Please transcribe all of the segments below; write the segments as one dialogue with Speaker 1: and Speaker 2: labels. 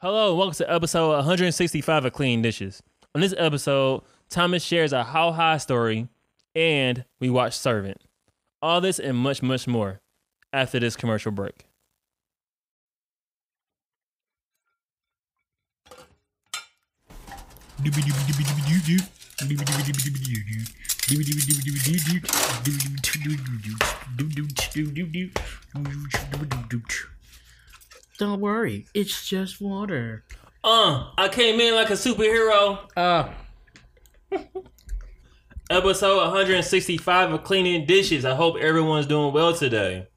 Speaker 1: Hello, and welcome to episode 165 of Clean Dishes. On this episode, Thomas shares a How High story, and we watch Servant. All this and much, much more after this commercial break.
Speaker 2: Don't worry, it's just water.
Speaker 1: Uh, I came in like a superhero.
Speaker 2: Uh,
Speaker 1: Episode 165 of Cleaning Dishes. I hope everyone's doing well today.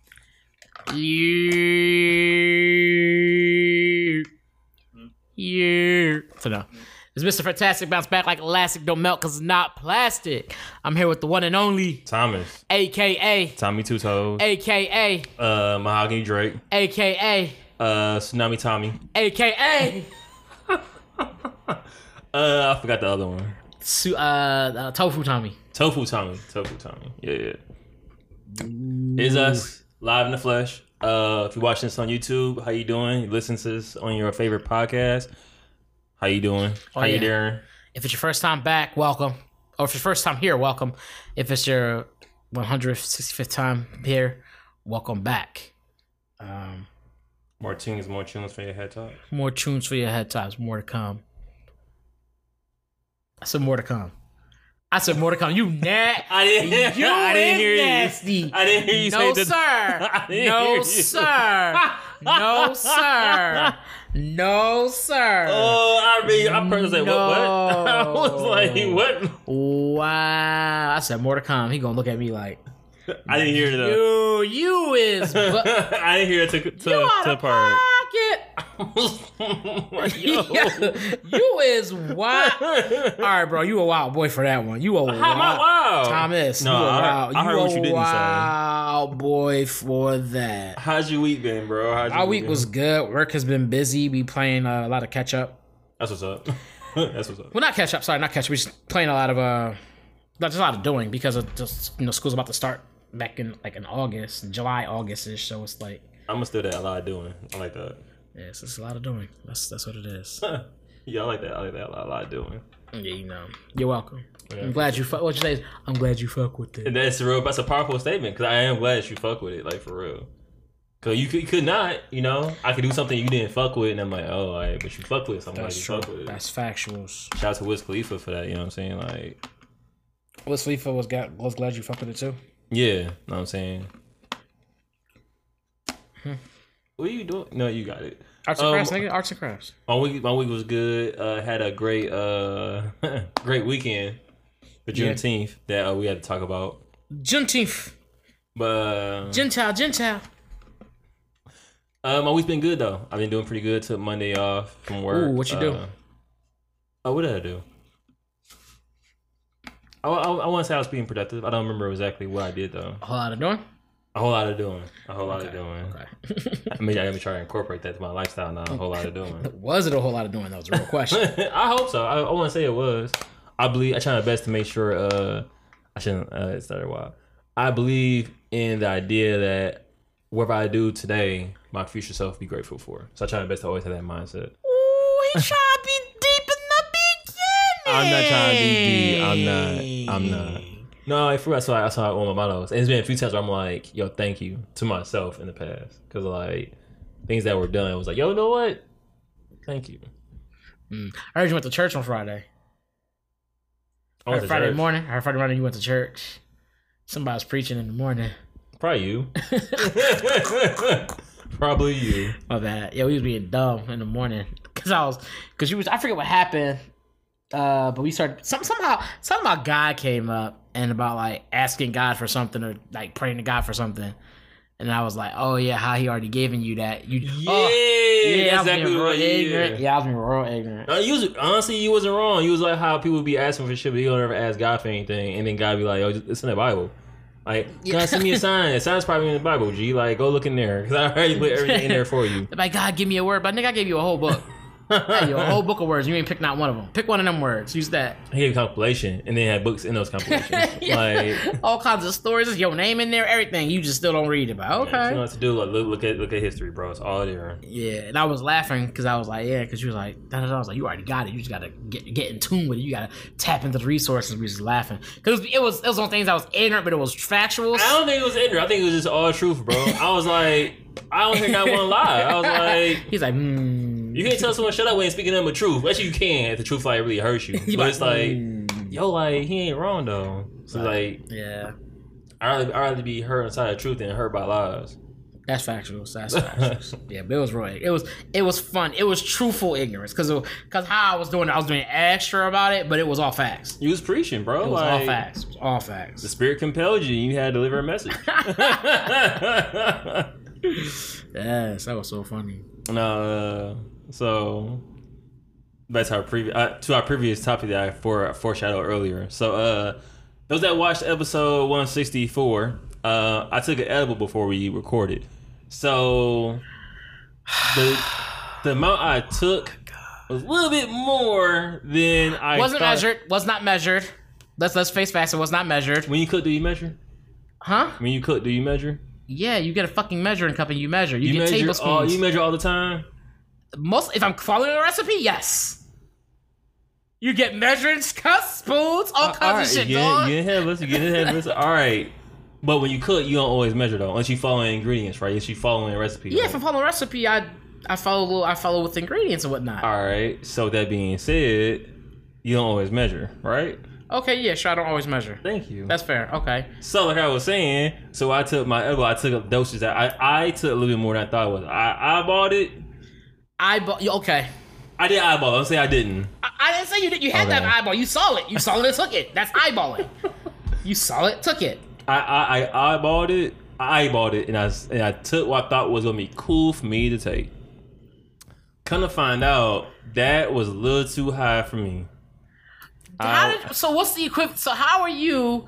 Speaker 2: you, you. So no, it's Mr. Fantastic bounce back like elastic, don't melt because it's not plastic. I'm here with the one and only,
Speaker 1: Thomas,
Speaker 2: aka,
Speaker 1: Tommy Two Toes,
Speaker 2: aka,
Speaker 1: uh, Mahogany Drake,
Speaker 2: aka,
Speaker 1: uh, Tsunami Tommy.
Speaker 2: aka,
Speaker 1: Uh, I forgot the other one.
Speaker 2: su- uh, uh, Tofu Tommy.
Speaker 1: Tofu Tommy. Tofu Tommy. Yeah, yeah. Is us live in the flesh. Uh, if you're watching this on YouTube, how you doing? You listen to this on your favorite podcast. How you doing? how you doing?
Speaker 2: If it's your first time back, welcome. Or if it's your first time here, welcome. If it's your 165th time here, welcome back. Um,
Speaker 1: More tunes, more tunes for your head talk.
Speaker 2: more tunes for your head tops. More to come. I said more to come. I said more to come. You nat.
Speaker 1: I didn't.
Speaker 2: Hear you
Speaker 1: I didn't hear you.
Speaker 2: nasty.
Speaker 1: I didn't hear you
Speaker 2: no,
Speaker 1: say
Speaker 2: sir. No,
Speaker 1: you.
Speaker 2: sir. No, sir. No, sir.
Speaker 1: Oh, I mean, I personally said what? What? I was like, what?
Speaker 2: Wow. I said more to come. He gonna look at me like,
Speaker 1: I didn't hear it though.
Speaker 2: you, you is, bu-
Speaker 1: I didn't hear it to to,
Speaker 2: you out
Speaker 1: to
Speaker 2: of
Speaker 1: part.
Speaker 2: pocket.
Speaker 1: Yo.
Speaker 2: you is wild. All right, bro. You a wild boy for that one. You a
Speaker 1: How
Speaker 2: wild.
Speaker 1: wild?
Speaker 2: Thomas,
Speaker 1: No,
Speaker 2: you a
Speaker 1: I,
Speaker 2: wild.
Speaker 1: I heard
Speaker 2: you
Speaker 1: what
Speaker 2: a
Speaker 1: you didn't say.
Speaker 2: wild boy for that.
Speaker 1: How's your week been, bro? How's your
Speaker 2: Our week
Speaker 1: been?
Speaker 2: was good. Work has been busy. We playing uh, a lot of catch up.
Speaker 1: That's what's up. That's what's up.
Speaker 2: Well, not catch up. Sorry, not catch up. We just playing a lot of uh, not just a lot of doing because of just you know school's about to start back in like in August, July, August ish. So it's like
Speaker 1: I'm gonna still that a lot of doing. I like that.
Speaker 2: yes, it's a lot of doing. That's that's what it is.
Speaker 1: yeah, I like that. I like that a lot, a lot of doing.
Speaker 2: yeah, you know. You're welcome. I'm glad you fuck. What you say? is, I'm glad you fuck with it.
Speaker 1: And that's a real. That's a powerful statement because I am glad you fuck with it, like for real. Cause you could, you could not, you know, I could do something you didn't fuck with, and I'm like, oh, all right, but you fuck with it, so I'm
Speaker 2: That's
Speaker 1: you
Speaker 2: true.
Speaker 1: fuck with.
Speaker 2: That's factuals.
Speaker 1: Shout out to Wiz Khalifa for that. You know what I'm saying? Like,
Speaker 2: Wiz Khalifa was got was glad you fuck with it too.
Speaker 1: Yeah, know what I'm saying.
Speaker 2: Hmm.
Speaker 1: What are you doing? No, you got it.
Speaker 2: Arts and
Speaker 1: Um,
Speaker 2: crafts, nigga. Arts and crafts.
Speaker 1: My week, my week was good. Uh, had a great, uh, great weekend for
Speaker 2: Yeah.
Speaker 1: Juneteenth that uh, we had to talk about.
Speaker 2: Juneteenth.
Speaker 1: But uh,
Speaker 2: Gentile. Gentile.
Speaker 1: uh, my week's been good though. I've been doing pretty good. Took Monday off from work.
Speaker 2: Ooh, what you do?
Speaker 1: Oh, what did I do? I, I, I want to say I was being productive. I don't remember exactly what I did though.
Speaker 2: A whole lot of doing.
Speaker 1: A whole lot of doing. A whole lot of doing.
Speaker 2: Okay.
Speaker 1: I mean, I gotta try to incorporate that to my lifestyle now. A whole lot of doing.
Speaker 2: was it a whole lot of doing? That was a real question.
Speaker 1: I hope so. I, I want to say it was. I believe. I try my best to make sure. Uh, I shouldn't. Uh, it started a while. I believe in the idea that whatever I do today, my future self be grateful for. So I try my best to always have that mindset.
Speaker 2: Ooh, he trying to be
Speaker 1: I'm not trying to be deep. I'm not. I'm not. No, I forgot. That's why that's how one of my mottos. And it's been a few times where I'm like, "Yo, thank you" to myself in the past because like things that were done. I was like, "Yo, you know what? Thank you." Mm.
Speaker 2: I heard you went to church on Friday.
Speaker 1: I
Speaker 2: I heard Friday
Speaker 1: church.
Speaker 2: morning. I heard Friday morning you went to church. Somebody was preaching in the morning.
Speaker 1: Probably you. Probably you.
Speaker 2: My bad. Yeah, we was being dumb in the morning because I was because you was I forget what happened. Uh, but we started some somehow about God came up and about like asking God for something or like praying to God for something, and I was like, oh yeah, how he already given you that you
Speaker 1: Yeah,
Speaker 2: oh, yeah,
Speaker 1: exactly
Speaker 2: real ignorant.
Speaker 1: Yeah.
Speaker 2: Yeah, I was being real ignorant.
Speaker 1: Uh, you was, honestly, you wasn't wrong. You was like how people be asking for shit, but you don't ever ask God for anything, and then God be like, "Oh, it's in the Bible." Like, God, send me a sign. A sign's probably in the Bible. G, like, go look in there because I already put everything in there for you.
Speaker 2: Like God, give me a word, but nigga, I gave you a whole book. Hey, yo, a whole book of words. You ain't pick not one of them. Pick one of them words. Use that.
Speaker 1: He gave a compilation and then had books in those compilations.
Speaker 2: Yeah.
Speaker 1: Like
Speaker 2: all kinds of stories. There's your name in there, everything. You just still don't read about. it about.
Speaker 1: you know
Speaker 2: Okay.
Speaker 1: what to do. Like, look, look at look at history, bro. It's all there.
Speaker 2: Yeah, and I was laughing because I was like, yeah, because you was like, da, da, da. I was like, you already got it. You just gotta get get in tune with it. You gotta tap into the resources. We just laughing because it was it was on things I was ignorant, but it was factual.
Speaker 1: I don't think it was ignorant. I think it was just all truth, bro. I was like, I don't think I want to lie. I was like,
Speaker 2: He's like, mm.
Speaker 1: You can't tell someone shut up when speaking them the truth. Actually, you can if the truth like really hurts you. But it's like,
Speaker 2: mm.
Speaker 1: yo, like he ain't wrong though. So like,
Speaker 2: yeah,
Speaker 1: I rather I rather be hurt inside the truth than hurt by lies.
Speaker 2: that's factual. That's factual. yeah, but it was right. It was it was fun. It was truthful ignorance because because how I was doing it, I was doing extra about it, but it was all facts.
Speaker 1: You was preaching, bro.
Speaker 2: It was
Speaker 1: like,
Speaker 2: all facts. It was all facts.
Speaker 1: The spirit compelled you. You had to deliver a message.
Speaker 2: Yes, that was so funny.
Speaker 1: no, uh, so that's our previous uh, to our previous topic that I for foreshadowed earlier. So, uh, those that watched episode one sixty four, uh, I took an edible before we recorded. So the the amount I took was a little bit more than I
Speaker 2: Wasn't
Speaker 1: thought.
Speaker 2: measured. Was not measured. Let's let's face facts. It was not measured.
Speaker 1: When you cook, do you measure?
Speaker 2: Huh?
Speaker 1: When you cook, do you measure?
Speaker 2: Yeah, you get a fucking measuring cup and you measure. You,
Speaker 1: You
Speaker 2: get
Speaker 1: measure
Speaker 2: tablespoons.
Speaker 1: all. You measure all the time.
Speaker 2: Most if I'm following a recipe, yes. You get measuring cups, spoons, all uh, kinds of shit,
Speaker 1: you
Speaker 2: dog.
Speaker 1: get, get ahead. You get ahead us. All right. But when you cook, you don't always measure though, unless you follow ingredients, right? Unless you following a recipe.
Speaker 2: Yeah,
Speaker 1: right?
Speaker 2: if I'm following a recipe, I I follow I follow with ingredients and whatnot.
Speaker 1: All right. So that being said, you don't always measure, right?
Speaker 2: Okay, yeah, sure. I don't always measure.
Speaker 1: Thank you.
Speaker 2: That's fair. Okay.
Speaker 1: so like I was saying, so I took my edible. I took doses that I I took a little bit more than I thought it was. I I bought it.
Speaker 2: Eyeball. you- Okay.
Speaker 1: I did eyeball. Don't say I didn't.
Speaker 2: I, I didn't say you did. You had
Speaker 1: Okay.
Speaker 2: that eyeball. You saw it. You saw it and took it. That's eyeballing. you saw it, took it.
Speaker 1: I I, I eyeballed it. I eyeballed it, and I and I took what I thought was gonna be cool for me to take. Come to find out, that was a little too high for me.
Speaker 2: How
Speaker 1: I-
Speaker 2: did, so what's the equivalent? So how are you?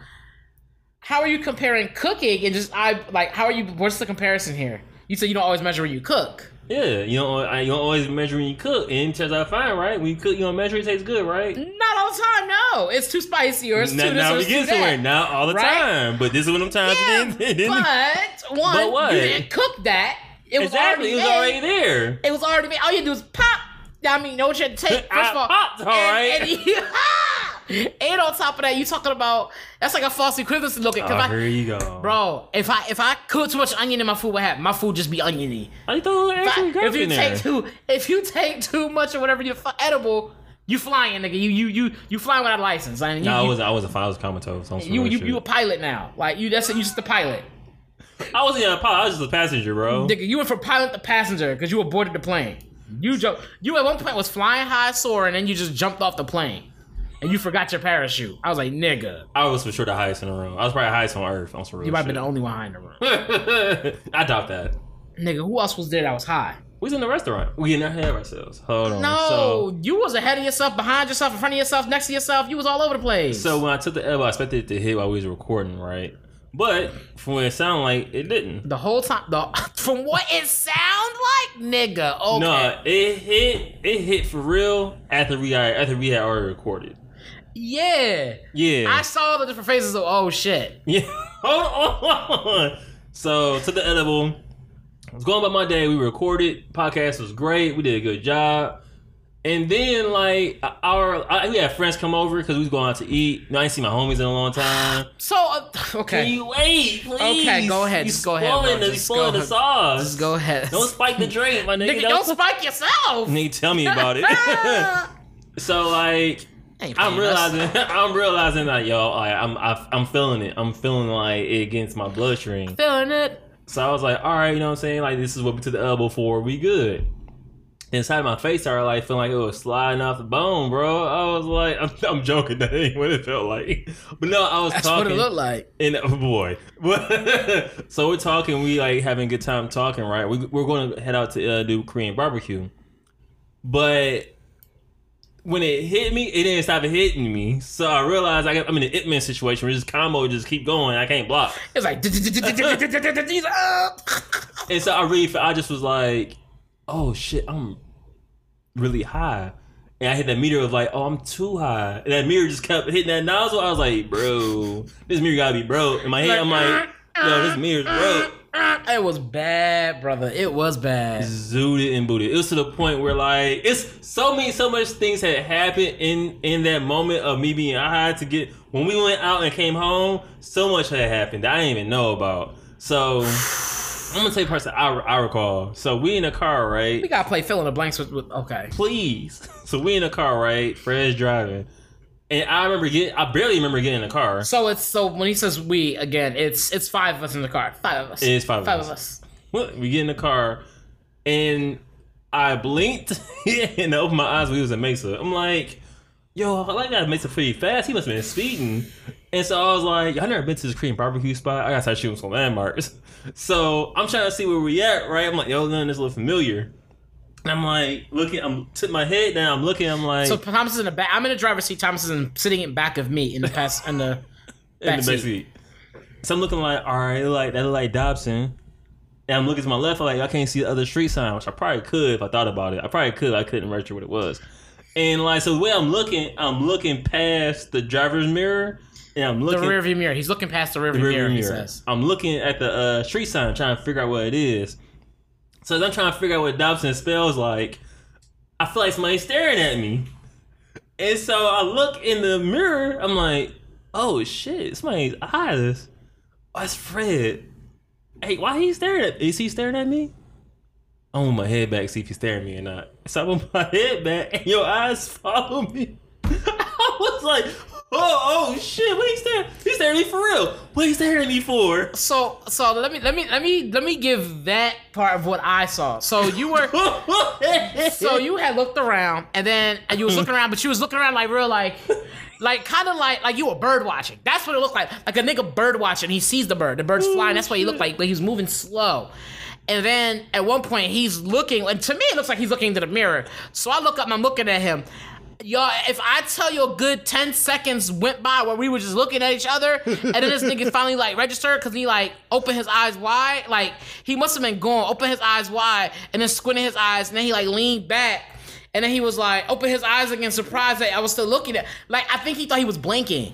Speaker 2: How are you comparing cooking and just I like? How are you? What's the comparison here? You said you don't always measure when you cook.
Speaker 1: Yeah, you don't I- you don't always measure when you cook, and turns out fine, right? When you cook, you don't measure it tastes good, right?
Speaker 2: Not all the time. No, it's too spicy or it's too
Speaker 1: now,
Speaker 2: this
Speaker 1: now we get somewhere, not all the
Speaker 2: Right?
Speaker 1: time, but this is what I'm trying
Speaker 2: Yeah,
Speaker 1: to do.
Speaker 2: but one,
Speaker 1: But what?
Speaker 2: you didn't cook that. It was
Speaker 1: exactly,
Speaker 2: already
Speaker 1: it was
Speaker 2: made.
Speaker 1: already there.
Speaker 2: It was already made. All you do is pop. I mean, you know what you had to take. First
Speaker 1: I
Speaker 2: of all,
Speaker 1: popped, all
Speaker 2: and,
Speaker 1: right.
Speaker 2: and, you, and on top of that, you talking about that's like a false equivalency looking.
Speaker 1: Oh,
Speaker 2: I,
Speaker 1: here you go,
Speaker 2: bro, if I if I cook too much onion in my food, what happen? My food just be oniony.
Speaker 1: I throw
Speaker 2: If, I-
Speaker 1: extra
Speaker 2: if you
Speaker 1: there.
Speaker 2: take too if you take too much or whatever you edible, you flying nigga. You you you you flying without a license. I mean, you,
Speaker 1: no, I was I was a I was comatose. some
Speaker 2: you you,
Speaker 1: shit.
Speaker 2: you a pilot now. Like you that's it. You just a pilot.
Speaker 1: I wasn't even a pilot. I was just a passenger, bro.
Speaker 2: Nigga, you went from pilot to passenger because you aborted the plane. You jump. You at one point was flying high, soaring, and then you just jumped off the plane, and you forgot your parachute. I was like, nigga,
Speaker 1: I was for sure the highest in the room. I was probably the highest on Earth. On some real
Speaker 2: you might have been the only one high in the room.
Speaker 1: I doubt that.
Speaker 2: nigga, who else was there that was high?
Speaker 1: We was in the restaurant. We didn't have ourselves. Hold on.
Speaker 2: No,
Speaker 1: So,
Speaker 2: you was ahead of yourself, behind yourself, in front of yourself, next to yourself. You was all over the place.
Speaker 1: so when I took the elbow, I expected it to hit while we was recording, right? But from what it sounded like, it didn't.
Speaker 2: the whole time, the from what it sound like, nigga. Okay.
Speaker 1: No, it hit. It hit for real after we after we had already recorded.
Speaker 2: Yeah.
Speaker 1: Yeah.
Speaker 2: I saw the different phases of oh shit.
Speaker 1: Yeah. Hold on. So to the edible. I was going about my day. We recorded. Podcast was great. We did a good job. And then like our, I, we had friends come over because we was going out to eat. No, I ain't seen my homies in a long time.
Speaker 2: So uh, okay.
Speaker 1: Can you wait, please?
Speaker 2: Okay, go ahead.
Speaker 1: You
Speaker 2: Just go ahead.
Speaker 1: The,
Speaker 2: Just go
Speaker 1: the sauce.
Speaker 2: Just go ahead.
Speaker 1: Don't spike the drink, my nigga.
Speaker 2: Nigga, don't spike yourself.
Speaker 1: Nigga, tell me about it. so like, I'm realizing, I'm realizing that yo, like, I'm, I, I'm feeling it. I'm feeling like it against my bloodstream.
Speaker 2: feeling it.
Speaker 1: So I was like, all right, you know what I'm saying? Like, this is what we took the elbow for. We good. Inside my face started like feeling like it was sliding off the bone, bro. I was like, I'm, I'm joking. That ain't what it felt like. But no, I was
Speaker 2: That's
Speaker 1: talking.
Speaker 2: what it looked like.
Speaker 1: And oh boy, so we're talking. We like having a good time talking, right? We, we're going to head out to uh, do Korean barbecue, but when it hit me, it didn't stop hitting me. So I realized I got, I'm in an Ip Man situation where this combo just keep going. I can't block,
Speaker 2: It's like
Speaker 1: and so I really, I just was like, oh shit, I'm. really high. And I hit that meter of like, oh, I'm too high. And that mirror just kept hitting that nozzle. I was like, bro, this mirror gotta be broke. In my head, I'm like, yo, this mirror's broke.
Speaker 2: Ah, it was bad, brother. It was bad.
Speaker 1: Zooted and booted. It was to the point where like it's so many, so much things had happened in in that moment of me being high to get when we went out and came home. So much had happened that I didn't even know about. So I'm gonna tell you parts that I, I recall. So we in a car, right?
Speaker 2: We gotta play fill in the blanks with, with okay.
Speaker 1: Please. So we in a car, right? Fred's driving. And I remember getting I barely remember getting in the car.
Speaker 2: So it's so when he says we again, it's it's five of us in the car. Five of us.
Speaker 1: It is five of us.
Speaker 2: five of us.
Speaker 1: We get in the car and I blinked and I opened my eyes. We was in Mesa. I'm like, yo, I like got Mesa pretty fast. He must have been speeding. And so I was like, y'all never been to this Korean barbecue spot? I gotta start shooting some landmarks. So I'm trying to see where we at, right? I'm like, yo, none of this look familiar. And I'm like, looking, I'm tipping my head down, I'm looking, I'm like,
Speaker 2: So Thomas is in the back. I'm in the driver's seat. Thomas is in, sitting in back of me in the past in the
Speaker 1: in
Speaker 2: back
Speaker 1: the back
Speaker 2: seat.
Speaker 1: seat. So I'm looking like, all right, like that like Dobson. And I'm looking to my left, I'm like I can't see the other street sign, which I probably could if I thought about it. I probably could, I couldn't register what it was. And like so the way I'm looking, I'm looking past the driver's mirror and I'm
Speaker 2: The
Speaker 1: looking
Speaker 2: rear view mirror. He's looking past the rear
Speaker 1: the
Speaker 2: view
Speaker 1: rearview
Speaker 2: mirror. He
Speaker 1: mirror.
Speaker 2: says.
Speaker 1: I'm looking at the uh, street sign, trying to figure out what it is. So as I'm trying to figure out what Dobson spells like, I feel like somebody's staring at me. And so I look in the mirror, I'm like, oh shit, somebody's eyes. Oh, it's Fred. Hey, why he staring at Is he staring at me? I want my head back, see if he's staring at me or not. So I put my head back and your eyes follow me. I was like, oh, oh shit, what he staring? He's staring at me for real. What he staring at me for?
Speaker 2: So so let me let me let me let me give that part of what I saw. So you were so you had looked around and then and you was looking around, but you was looking around like real like like kind of like like you were bird watching. That's what it looked like. Like a nigga bird watching. He sees the bird. The bird's oh, flying. That's what he looked like. But he was moving slow. And then at one point he's looking, and to me it looks like he's looking into the mirror. So I look up and I'm looking at him. Y'all, if I tell you a good 10 seconds went by where we were just looking at each other, and then this nigga finally like registered because he like opened his eyes wide, like he must have been going, open his eyes wide, and then squinting his eyes, and then he like leaned back, and then he was like, open his eyes again, surprised that I was still looking at. Like I think he thought he was blinking.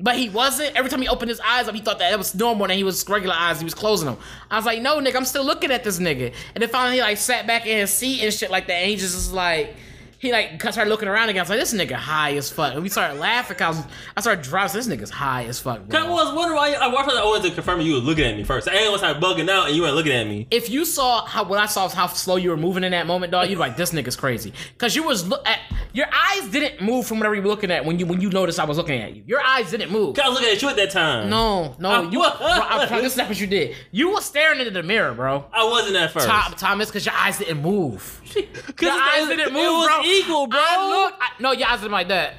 Speaker 2: But he wasn't. Every time he opened his eyes up, he thought that it was normal and he was regular eyes. He was closing them. I was like, no, nigga, I'm still looking at this nigga. And then finally he like sat back in his seat and shit like that. And he just was like, he like started looking around again. I was like, this nigga high as fuck. And we started laughing because I started driving. This nigga's high as fuck. bro.
Speaker 1: I was wondering why I watched. I wanted to confirm you were looking at me first. I ain't was like bugging out and you weren't looking at me.
Speaker 2: if you saw how what I saw was how slow you were moving in that moment, dog, you'd be like, this nigga's crazy. Cause you was look at your eyes didn't move from whatever you were looking at when you when you noticed I was looking at you. Your eyes didn't move.
Speaker 1: I was looking at you at that time.
Speaker 2: No, no,
Speaker 1: I
Speaker 2: you.
Speaker 1: was.
Speaker 2: Bro, I this is not what you did. You were staring into the mirror, bro.
Speaker 1: I wasn't at first.
Speaker 2: Tom, Thomas, because your eyes didn't move.
Speaker 1: Because
Speaker 2: Your eyes didn't move,
Speaker 1: it was
Speaker 2: bro.
Speaker 1: equal, bro.
Speaker 2: I look, I, no, your eyes didn't like that.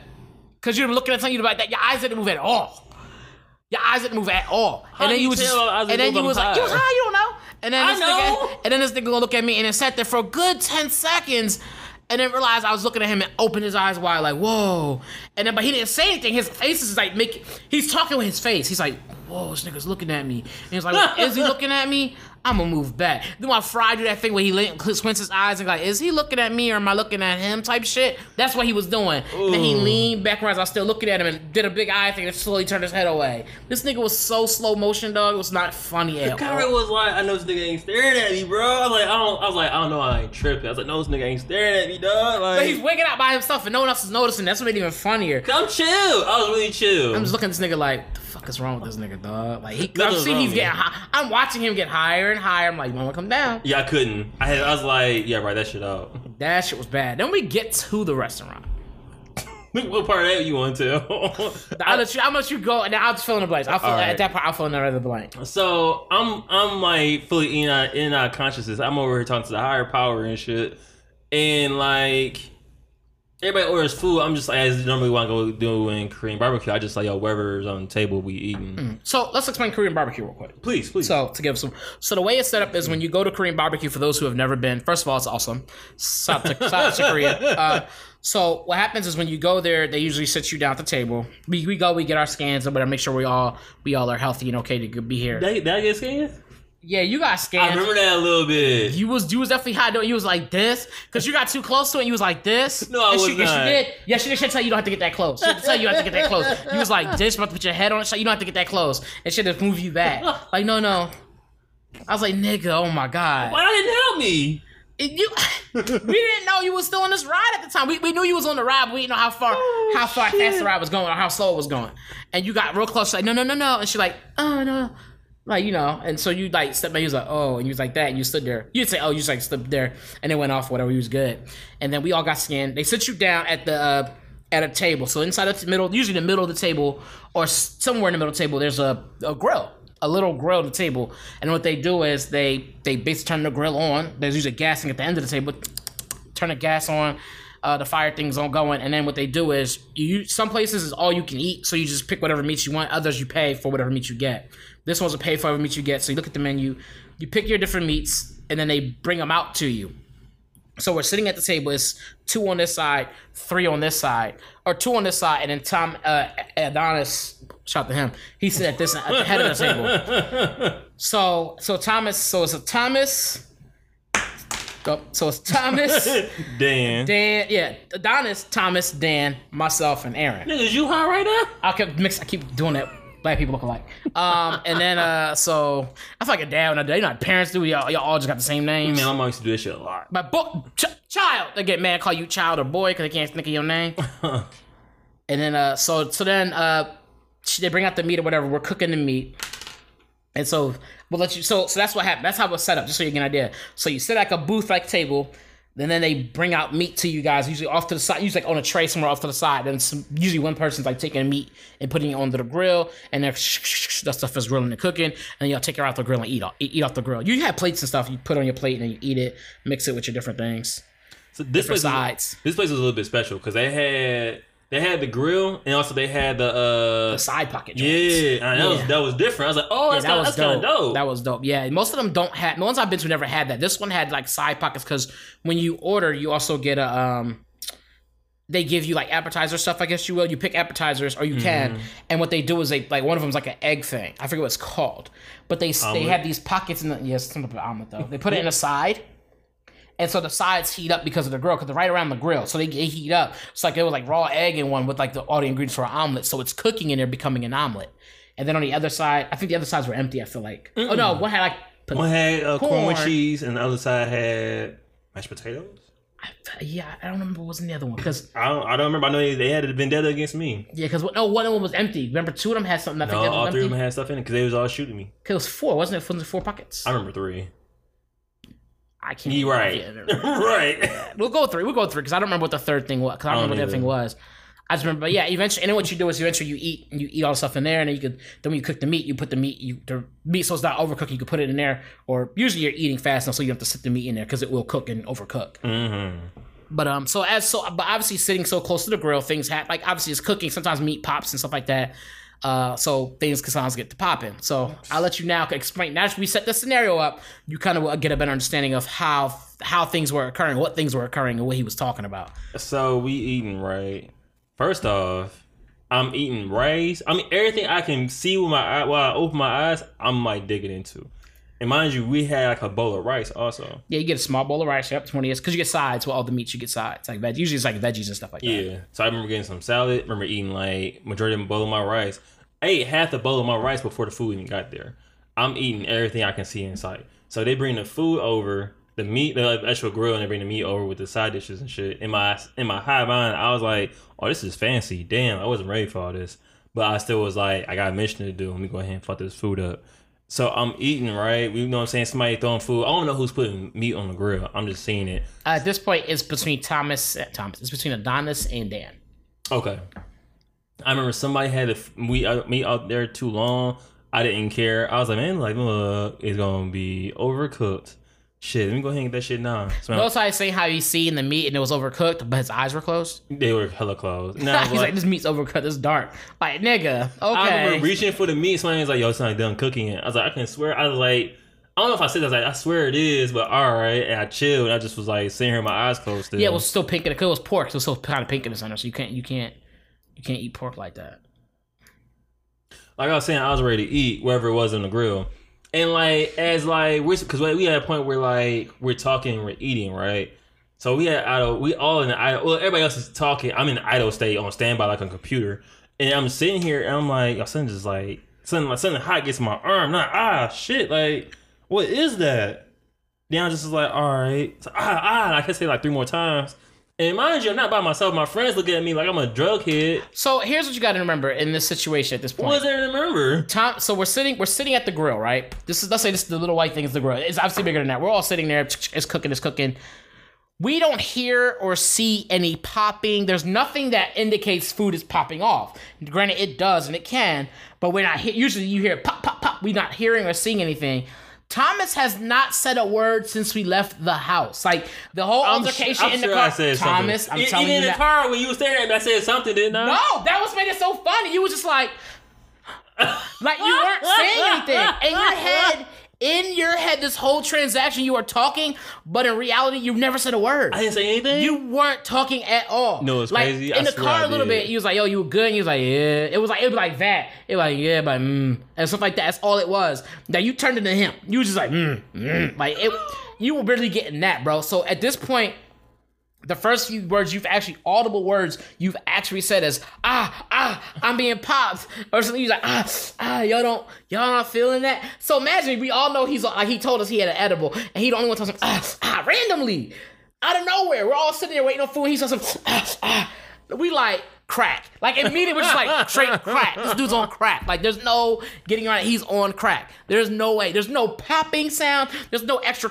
Speaker 2: Because you were looking at something you like that. Your eyes didn't move at all. Your eyes didn't move at all.
Speaker 1: How
Speaker 2: and then
Speaker 1: do
Speaker 2: you
Speaker 1: you
Speaker 2: was just,
Speaker 1: tell I was
Speaker 2: and then you was like, you was
Speaker 1: high?
Speaker 2: high, you don't know. And then
Speaker 1: I
Speaker 2: this
Speaker 1: know.
Speaker 2: nigga, and then this nigga gonna look at me and then sat there for a good ten seconds. And then realized I was looking at him and opened his eyes wide, like, whoa. And then, but he didn't say anything. His face is like making, he's talking with his face. He's like, whoa, this nigga's looking at me. And he's like, is he looking at me? I'm gonna move back. Then while Fry do that thing where he squints his eyes and like, is he looking at me or am I looking at him? Type shit. That's what he was doing. And then he
Speaker 1: Ooh.
Speaker 2: leaned backwards. I was still looking at him and did a big eye thing and slowly turned his head away. This nigga was so slow motion, dog. It was not funny at all.
Speaker 1: Kyrie was like, I know this nigga ain't staring at me, bro. I was like, I don't. I was like, I don't know. I ain't tripping. I was like, no, this nigga ain't staring at me, dog.
Speaker 2: But he's waking out by himself and no one else is noticing. That's what made it even funnier.
Speaker 1: I'm chill. I was really chill.
Speaker 2: I'm just looking at this nigga like, the fuck is wrong with this nigga, dog? Like, he, I'm seeing he's getting high. I'm watching him get higher and higher. I'm like, you wanna come down?
Speaker 1: yeah, I couldn't. I had. I was like, yeah, right. That shit out.
Speaker 2: That shit was bad. Then we get to the restaurant.
Speaker 1: what part of that you want to?
Speaker 2: I'll let you, I'll let you go, and I'll just fill in the blanks. I'll fill,
Speaker 1: right.
Speaker 2: At that part, I'll fill in the other blank.
Speaker 1: So I'm I'm like fully in out in out consciousness. I'm over here talking to the higher power and shit, and like everybody orders food. I'm just like as normally want to go do in Korean barbecue. I just like yo whatever's on the table we eating.
Speaker 2: So let's explain Korean barbecue real quick.
Speaker 1: Please, please.
Speaker 2: So to give some, so the way it's set up is when you go to Korean barbecue. For those who have never been, first of all, it's awesome. Shout out to, shout out to Korea. Uh, so what happens is when you go there, they usually sit you down at the table. We, we go, we get our scans and whatever, make sure we all we all are healthy and okay to be here.
Speaker 1: Did I, get scanned?
Speaker 2: Yeah, you got
Speaker 1: scared.
Speaker 2: I
Speaker 1: remember that a little bit.
Speaker 2: You was you was definitely hot though. You was like this because you got too close to it. and You was like this.
Speaker 1: No, I
Speaker 2: and
Speaker 1: was
Speaker 2: she, yes,
Speaker 1: not.
Speaker 2: she did. Yeah, she did. She tell you you don't have to get that close. She tell you you don't have to get that close. You was like this, about to put your head on it. So you don't have to get that close. And she just move you back. Like no, no. I was like nigga, oh my god.
Speaker 1: Why didn't you help me?
Speaker 2: It- you, we didn't know you was still on this ride at the time. We, we knew you was on the ride, but we didn't know how far
Speaker 1: Oh,
Speaker 2: how far
Speaker 1: shit.
Speaker 2: fast the ride was going or how slow it was going. And you got real close, like no, no, no, no. And she like, oh no, like you know. And so you like stepped back. You was like, oh, and you was like that. And you stood there. You didn't say, oh, you just like stood there, and it went off. Whatever, you was good. And then we all got scanned. They sit you down at the. Uh, at a table, so inside of the middle, usually the middle of the table, or somewhere in the middle the table, there's a, a grill, a little grill at the table. And what they do is they they basically turn the grill on. There's usually gassing at the end of the table. Turn the gas on, uh, the fire thing's on going, and then what they do is you some places is all you can eat, so you just pick whatever meat you want. Others you pay for whatever meat you get. This one's a pay for every meat you get. So you look at the menu, you pick your different meats, and then they bring them out to you. So we're sitting at the table. It's two on this side, three on this side, or two on this side, and then Tom uh, Adonis. Shout out to him. He's sitting at this at the head of the table. So so Thomas. So it's a Thomas. So it's Thomas,
Speaker 1: Dan.
Speaker 2: Dan. Yeah, Adonis, Thomas, Dan, myself, and Aaron.
Speaker 1: Niggas, you high right now?
Speaker 2: I keep mix. I keep doing that. Black people look alike. Um, and then uh, so I feel like a dad when I do. You know, parents do. Y'all, y'all all just got the same names.
Speaker 1: Man, my mom used to do this shit a lot.
Speaker 2: But bo- ch- child, they get mad, call you child or boy because they can't think of your name. and then uh, so so then uh, they bring out the meat or whatever. We're cooking the meat, and so we'll let you. So so that's what happened. That's how it was set up, just so you get an idea. So you sit at like a booth like table. And then they bring out meat to you guys, usually off to the side, usually like on a tray somewhere off to the side. And some, usually one person's like taking meat and putting it onto the grill, and then that stuff is grilling and cooking. And then y'all take it out the grill and eat off, eat, off the grill. You have plates and stuff. You put on your plate and then you eat it, mix it with your different things.
Speaker 1: So this place, was,
Speaker 2: sides.
Speaker 1: this place was a little bit special because they had they had the grill and also they had the uh
Speaker 2: The side pocket joints.
Speaker 1: yeah, that was
Speaker 2: Yeah.
Speaker 1: that was different. I was like, oh, that's
Speaker 2: that
Speaker 1: kind
Speaker 2: was
Speaker 1: kind of dope.
Speaker 2: That was dope. Yeah, most of them don't have. The ones I've been to never had that. This one had like side pockets because when you order, you also get a um. They give you like appetizer stuff, I guess you will. You pick appetizers, or you can.
Speaker 1: Mm-hmm.
Speaker 2: And what they do is they like one of them's like an egg thing. I forget what it's called, but they they
Speaker 1: Omelet?
Speaker 2: have these pockets in the yes, some of the omelet though. They put it in the side, and so the sides heat up because of the grill, because they're right around the grill, so they, they heat up. It's like it was like raw egg in one with like the all the ingredients for an omelet, so it's cooking in there, becoming an omelet. And then on the other side, I think the other sides were empty. I feel like. Oh no, one had like.
Speaker 1: One had uh, corn. with cheese, and the other side had mashed potatoes.
Speaker 2: Yeah, I don't remember what was in the other one because
Speaker 1: I don't, I don't remember. I know they, had a vendetta against me.
Speaker 2: yeah, because no, one of them was empty. Remember, two of them had something. I think
Speaker 1: No,
Speaker 2: other
Speaker 1: all three of them had stuff in it because they was all shooting me.
Speaker 2: Cause it was four, wasn't it? Was it four pockets?
Speaker 1: I remember three.
Speaker 2: I can't.
Speaker 1: You right, right.
Speaker 2: We'll go through. We'll go through because I don't remember what the third thing was. Because I don't remember what the other thing was. I just remember, but yeah, eventually, and then what you do is eventually you eat and you eat all the stuff in there, and then you could then when you cook the meat, you put the meat, you the meat so it's not overcooked, you could put it in there, or usually you're eating fast enough so you don't have to sit the meat in there because it will cook and overcook.
Speaker 1: mm-hmm.
Speaker 2: But um, so as so, but obviously sitting so close to the grill, things happen. Like obviously it's cooking. Sometimes meat pops and stuff like that. Uh, so things can sometimes get to popping. So I'll let you now explain. Now that we set the scenario up, you kind of get a better understanding of how how things were occurring, what things were occurring, and what he was talking about.
Speaker 1: So we eating right. First off, I'm eating rice. I mean everything I can see with my eye while I open my eyes, I'm like digging into. And mind you, we had like a bowl of rice also.
Speaker 2: Yeah, you get a small bowl of rice. Yep, twenty years because you get sides with all the meats. You get sides like veg. Usually it's like veggies and stuff like that.
Speaker 1: Yeah. So I remember getting some salad. Remember eating like majority of the bowl of my rice. I ate half the bowl of my rice before the food even got there. I'm eating everything I can see in sight. So they bring the food over, the meat, the actual grill, and they bring the meat over with the side dishes and shit. In my in my high mind, I was like, "Oh, this is fancy." Damn, I wasn't ready for all this, but I still was like, "I got a mission to do. Let me go ahead and fuck this food up." So I'm eating right. You know what I'm saying? Somebody throwing food. I don't know who's putting meat on the grill. I'm just seeing it.
Speaker 2: Uh, at this point, it's between Thomas. Thomas. It's between Adonis and Dan.
Speaker 1: Okay. I remember somebody had the we uh, me out there too long. I didn't care. I was like, man, like, look, it's gonna be overcooked. Shit, let me go ahead and get that shit now. So
Speaker 2: Notice how I saying how he's seeing the meat and it was overcooked, but his eyes were closed.
Speaker 1: they were hella closed. Was
Speaker 2: he's like,
Speaker 1: like,
Speaker 2: this meat's overcooked. It's dark. Like, nigga.
Speaker 1: I remember
Speaker 2: Okay.
Speaker 1: reaching for the meat. Somebody was like, yo, it's not done cooking it. I was like, I can swear. I was like, I don't know if I said that. I like, I swear it is, but all right. And I chilled. I just was like sitting here, my eyes closed. Still.
Speaker 2: Yeah, it was still pink in the. Cause it was pork, so it was still kind of pink in the center. So you can't, you can't, you can't eat pork like that.
Speaker 1: like I was saying, I was ready to eat wherever it was on the grill. And like as like we're because we had a point where like we're talking, we're eating, right? So we had idle. We all in the idle. Well, everybody else is talking. I'm in idle state on standby, like on computer, and I'm sitting here and I'm like, y'all something just like something like something hot gets my arm. Not ah shit. Like what is that? Then I just was like, all right. So, ah ah. I can say like three more times. And mind you, I'm not by myself. My friends look at me like I'm a drug head.
Speaker 2: So here's what you got to remember in this situation at this point.
Speaker 1: What is there to remember?
Speaker 2: Tom, so we're sitting, we're sitting at the grill, right? This is let's say this is the little white thing is the grill. It's obviously bigger than that. We're all sitting there. It's cooking. It's cooking. We don't hear or see any popping. There's nothing that indicates food is popping off. Granted, it does and it can, but we're not. Usually, you hear pop, pop, pop. We're not hearing or seeing anything. Thomas has not said a word since we left the house. Like the whole
Speaker 1: I'm
Speaker 2: altercation
Speaker 1: I'm
Speaker 2: in the
Speaker 1: sure
Speaker 2: car.
Speaker 1: I said
Speaker 2: Thomas,
Speaker 1: something.
Speaker 2: I'm
Speaker 1: E-
Speaker 2: telling you
Speaker 1: in the car when you were staring at me, I said something, didn't I?
Speaker 2: No, that was made it so funny. You were just like, like you weren't saying anything. In your head, in your head, this whole transaction, you are talking, but in reality, you've never said a word.
Speaker 1: I didn't say anything.
Speaker 2: You weren't talking at all.
Speaker 1: No, it's
Speaker 2: like,
Speaker 1: crazy.
Speaker 2: In
Speaker 1: I
Speaker 2: the car a little bit, he was like, "Yo, you were good." And he was like, "Yeah." It was like it was like that. It was like yeah, but mm, and stuff like that. That's all it was. That you turned into him. You was just like, mm, mm. like it. You were really getting that, bro. So at this point, the first few words you've actually audible words you've actually said is ah ah I'm being popped or something. He's like ah ah y'all don't y'all not feeling that. So imagine we all know he's like he told us he had an edible and he the only one tells him ah ah randomly out of nowhere. We're all sitting there waiting on food. And he says ah ah. We like crack. Like immediately we're just like straight crack. This dude's on crack. Like there's no getting around it. He's on crack. There's no way. There's no popping sound. There's no extra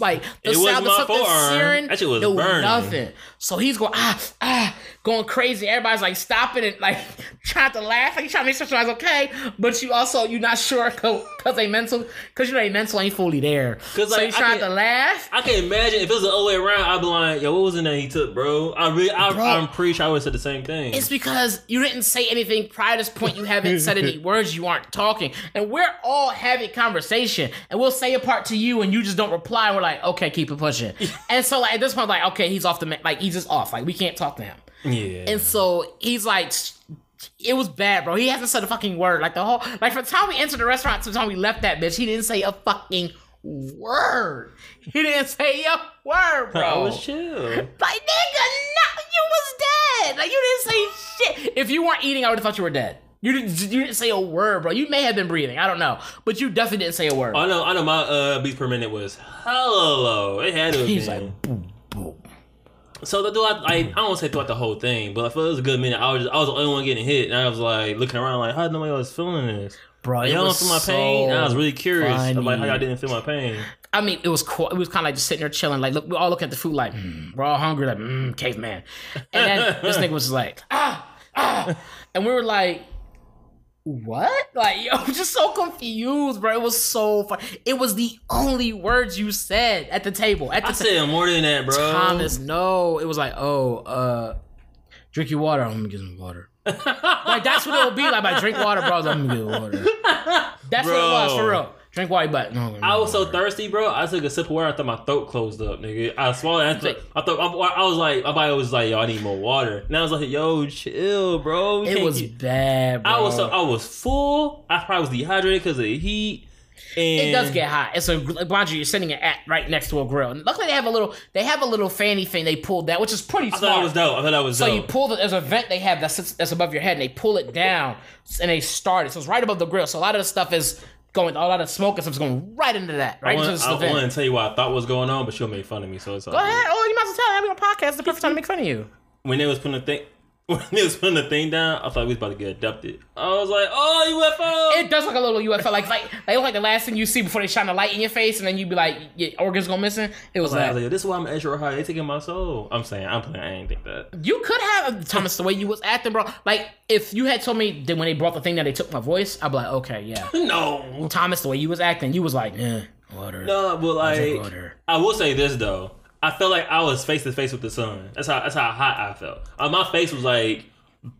Speaker 2: like the
Speaker 1: It
Speaker 2: sound of
Speaker 1: my
Speaker 2: something
Speaker 1: forearm.
Speaker 2: searing.
Speaker 1: That shit was
Speaker 2: it was
Speaker 1: burning.
Speaker 2: nothing. So he's going ah ah going crazy. Everybody's like stopping and like trying to laugh. Like you trying to make sure everybody's okay, but you also you're not sure because they mental because you know they mental ain't fully there.
Speaker 1: 'Cause,
Speaker 2: so
Speaker 1: like,
Speaker 2: he's
Speaker 1: I
Speaker 2: trying to laugh.
Speaker 1: I can imagine if it was the other way around, I'd be like, "Yo, what was in that he took, bro?" I really, I,
Speaker 2: Bro.
Speaker 1: I'm pretty sure I would have said the same thing.
Speaker 2: It's because you didn't say anything prior to this point. You haven't said any words. You aren't talking, and we're all having conversation. And we'll say a part to you, and you just don't reply. And we're like, okay, keep it pushing. and so like at this point, like okay, he's off the like he's just off. Like we can't talk to him.
Speaker 1: Yeah,
Speaker 2: And so he's like, it was bad, bro. He hasn't said a fucking word. Like the whole, like from the time we entered the restaurant to the time we left that bitch, he didn't say a fucking word. He didn't say a word, bro.
Speaker 1: I was chill.
Speaker 2: Like nigga, no, you was dead. Like you didn't say shit. If you weren't eating, I would have thought you were dead. You didn't. You didn't say a word, bro. You may have been breathing. I don't know, but you definitely didn't say a word.
Speaker 1: I know, I know. My uh, beats per minute was hello. It had to have
Speaker 2: He's
Speaker 1: been.
Speaker 2: like, boom.
Speaker 1: So the throughout, I, I don't want to say throughout the whole thing, but I feel it was a good minute. I was just, I was the only one getting hit, and I was like looking around, like how nobody was feeling this?
Speaker 2: bro.
Speaker 1: Y'all don't feel my pain?
Speaker 2: so
Speaker 1: and I was really curious
Speaker 2: funny.
Speaker 1: about how y'all didn't feel my pain.
Speaker 2: I mean, it was cool. It was kind of like just sitting there chilling. Like, look, we're all looking at the food, like, mm, we're all hungry, like, mm, caveman. And then this nigga was like, ah, ah. And we were like, what? Like, yo, I'm just so confused, bro. It was so fun. It was the only words you said at the table. At the
Speaker 1: I
Speaker 2: ta-
Speaker 1: said more than that, bro.
Speaker 2: Thomas, no. It was like, oh, uh, drink your water. I'm gonna get some water. like, that's what it would be like. Like, drink water, bro. I'm gonna get water. That's what it was, for real. Drink water, but no.
Speaker 1: I was so thirsty, bro. I took a sip of water. I thought my throat closed up, nigga. I swallowed. I thought, I thought I was like, my body was like, yo, I need more water. And I was like, yo, chill, bro. We
Speaker 2: It was
Speaker 1: get-
Speaker 2: bad, bro.
Speaker 1: I was so I was full. I probably was dehydrated because of the heat. And
Speaker 2: It does get hot. It's a mind you, you're sitting at right next to a grill. And luckily, they have a little. They have a little fanny thing they pulled that, which is pretty
Speaker 1: I thought
Speaker 2: smart.
Speaker 1: that was dope. I thought that was
Speaker 2: so
Speaker 1: dope.
Speaker 2: you pull the. There's a vent they have that sits that's above your head, and they pull it down, and they start it. So it's right above the grill. So a lot of the stuff is going. A lot of smoke and stuff is going right into that. Right
Speaker 1: I
Speaker 2: into
Speaker 1: want, I
Speaker 2: vent.
Speaker 1: want to tell you what I thought was going on, but she'll make fun of me. So it's all
Speaker 2: Go
Speaker 1: good.
Speaker 2: ahead. Oh, you might as well tell me. I'm on a podcast. The perfect time to make fun of you.
Speaker 1: When they was putting the thing, when they was putting the thing down, I thought we was about to get abducted. I was like, oh UFO.
Speaker 2: It does look a little UFO. Like, like they look like the last thing you see before they shine the light in your face, and then you'd be like, your organs go missing. It was
Speaker 1: was like, this is why I'm extra high. They taking my soul. I'm saying, I'm playing. I ain't think that.
Speaker 2: You could have Thomas the way you was acting, bro. Like if you had told me that when they brought the thing that they took my voice, I'd be like, okay, yeah.
Speaker 1: No,
Speaker 2: Thomas, the way you was acting, you was like, eh, water,
Speaker 1: no, but like,
Speaker 2: water.
Speaker 1: I will say this though. I felt like I was face to face with the sun. That's how that's how hot I felt. Uh, my face was like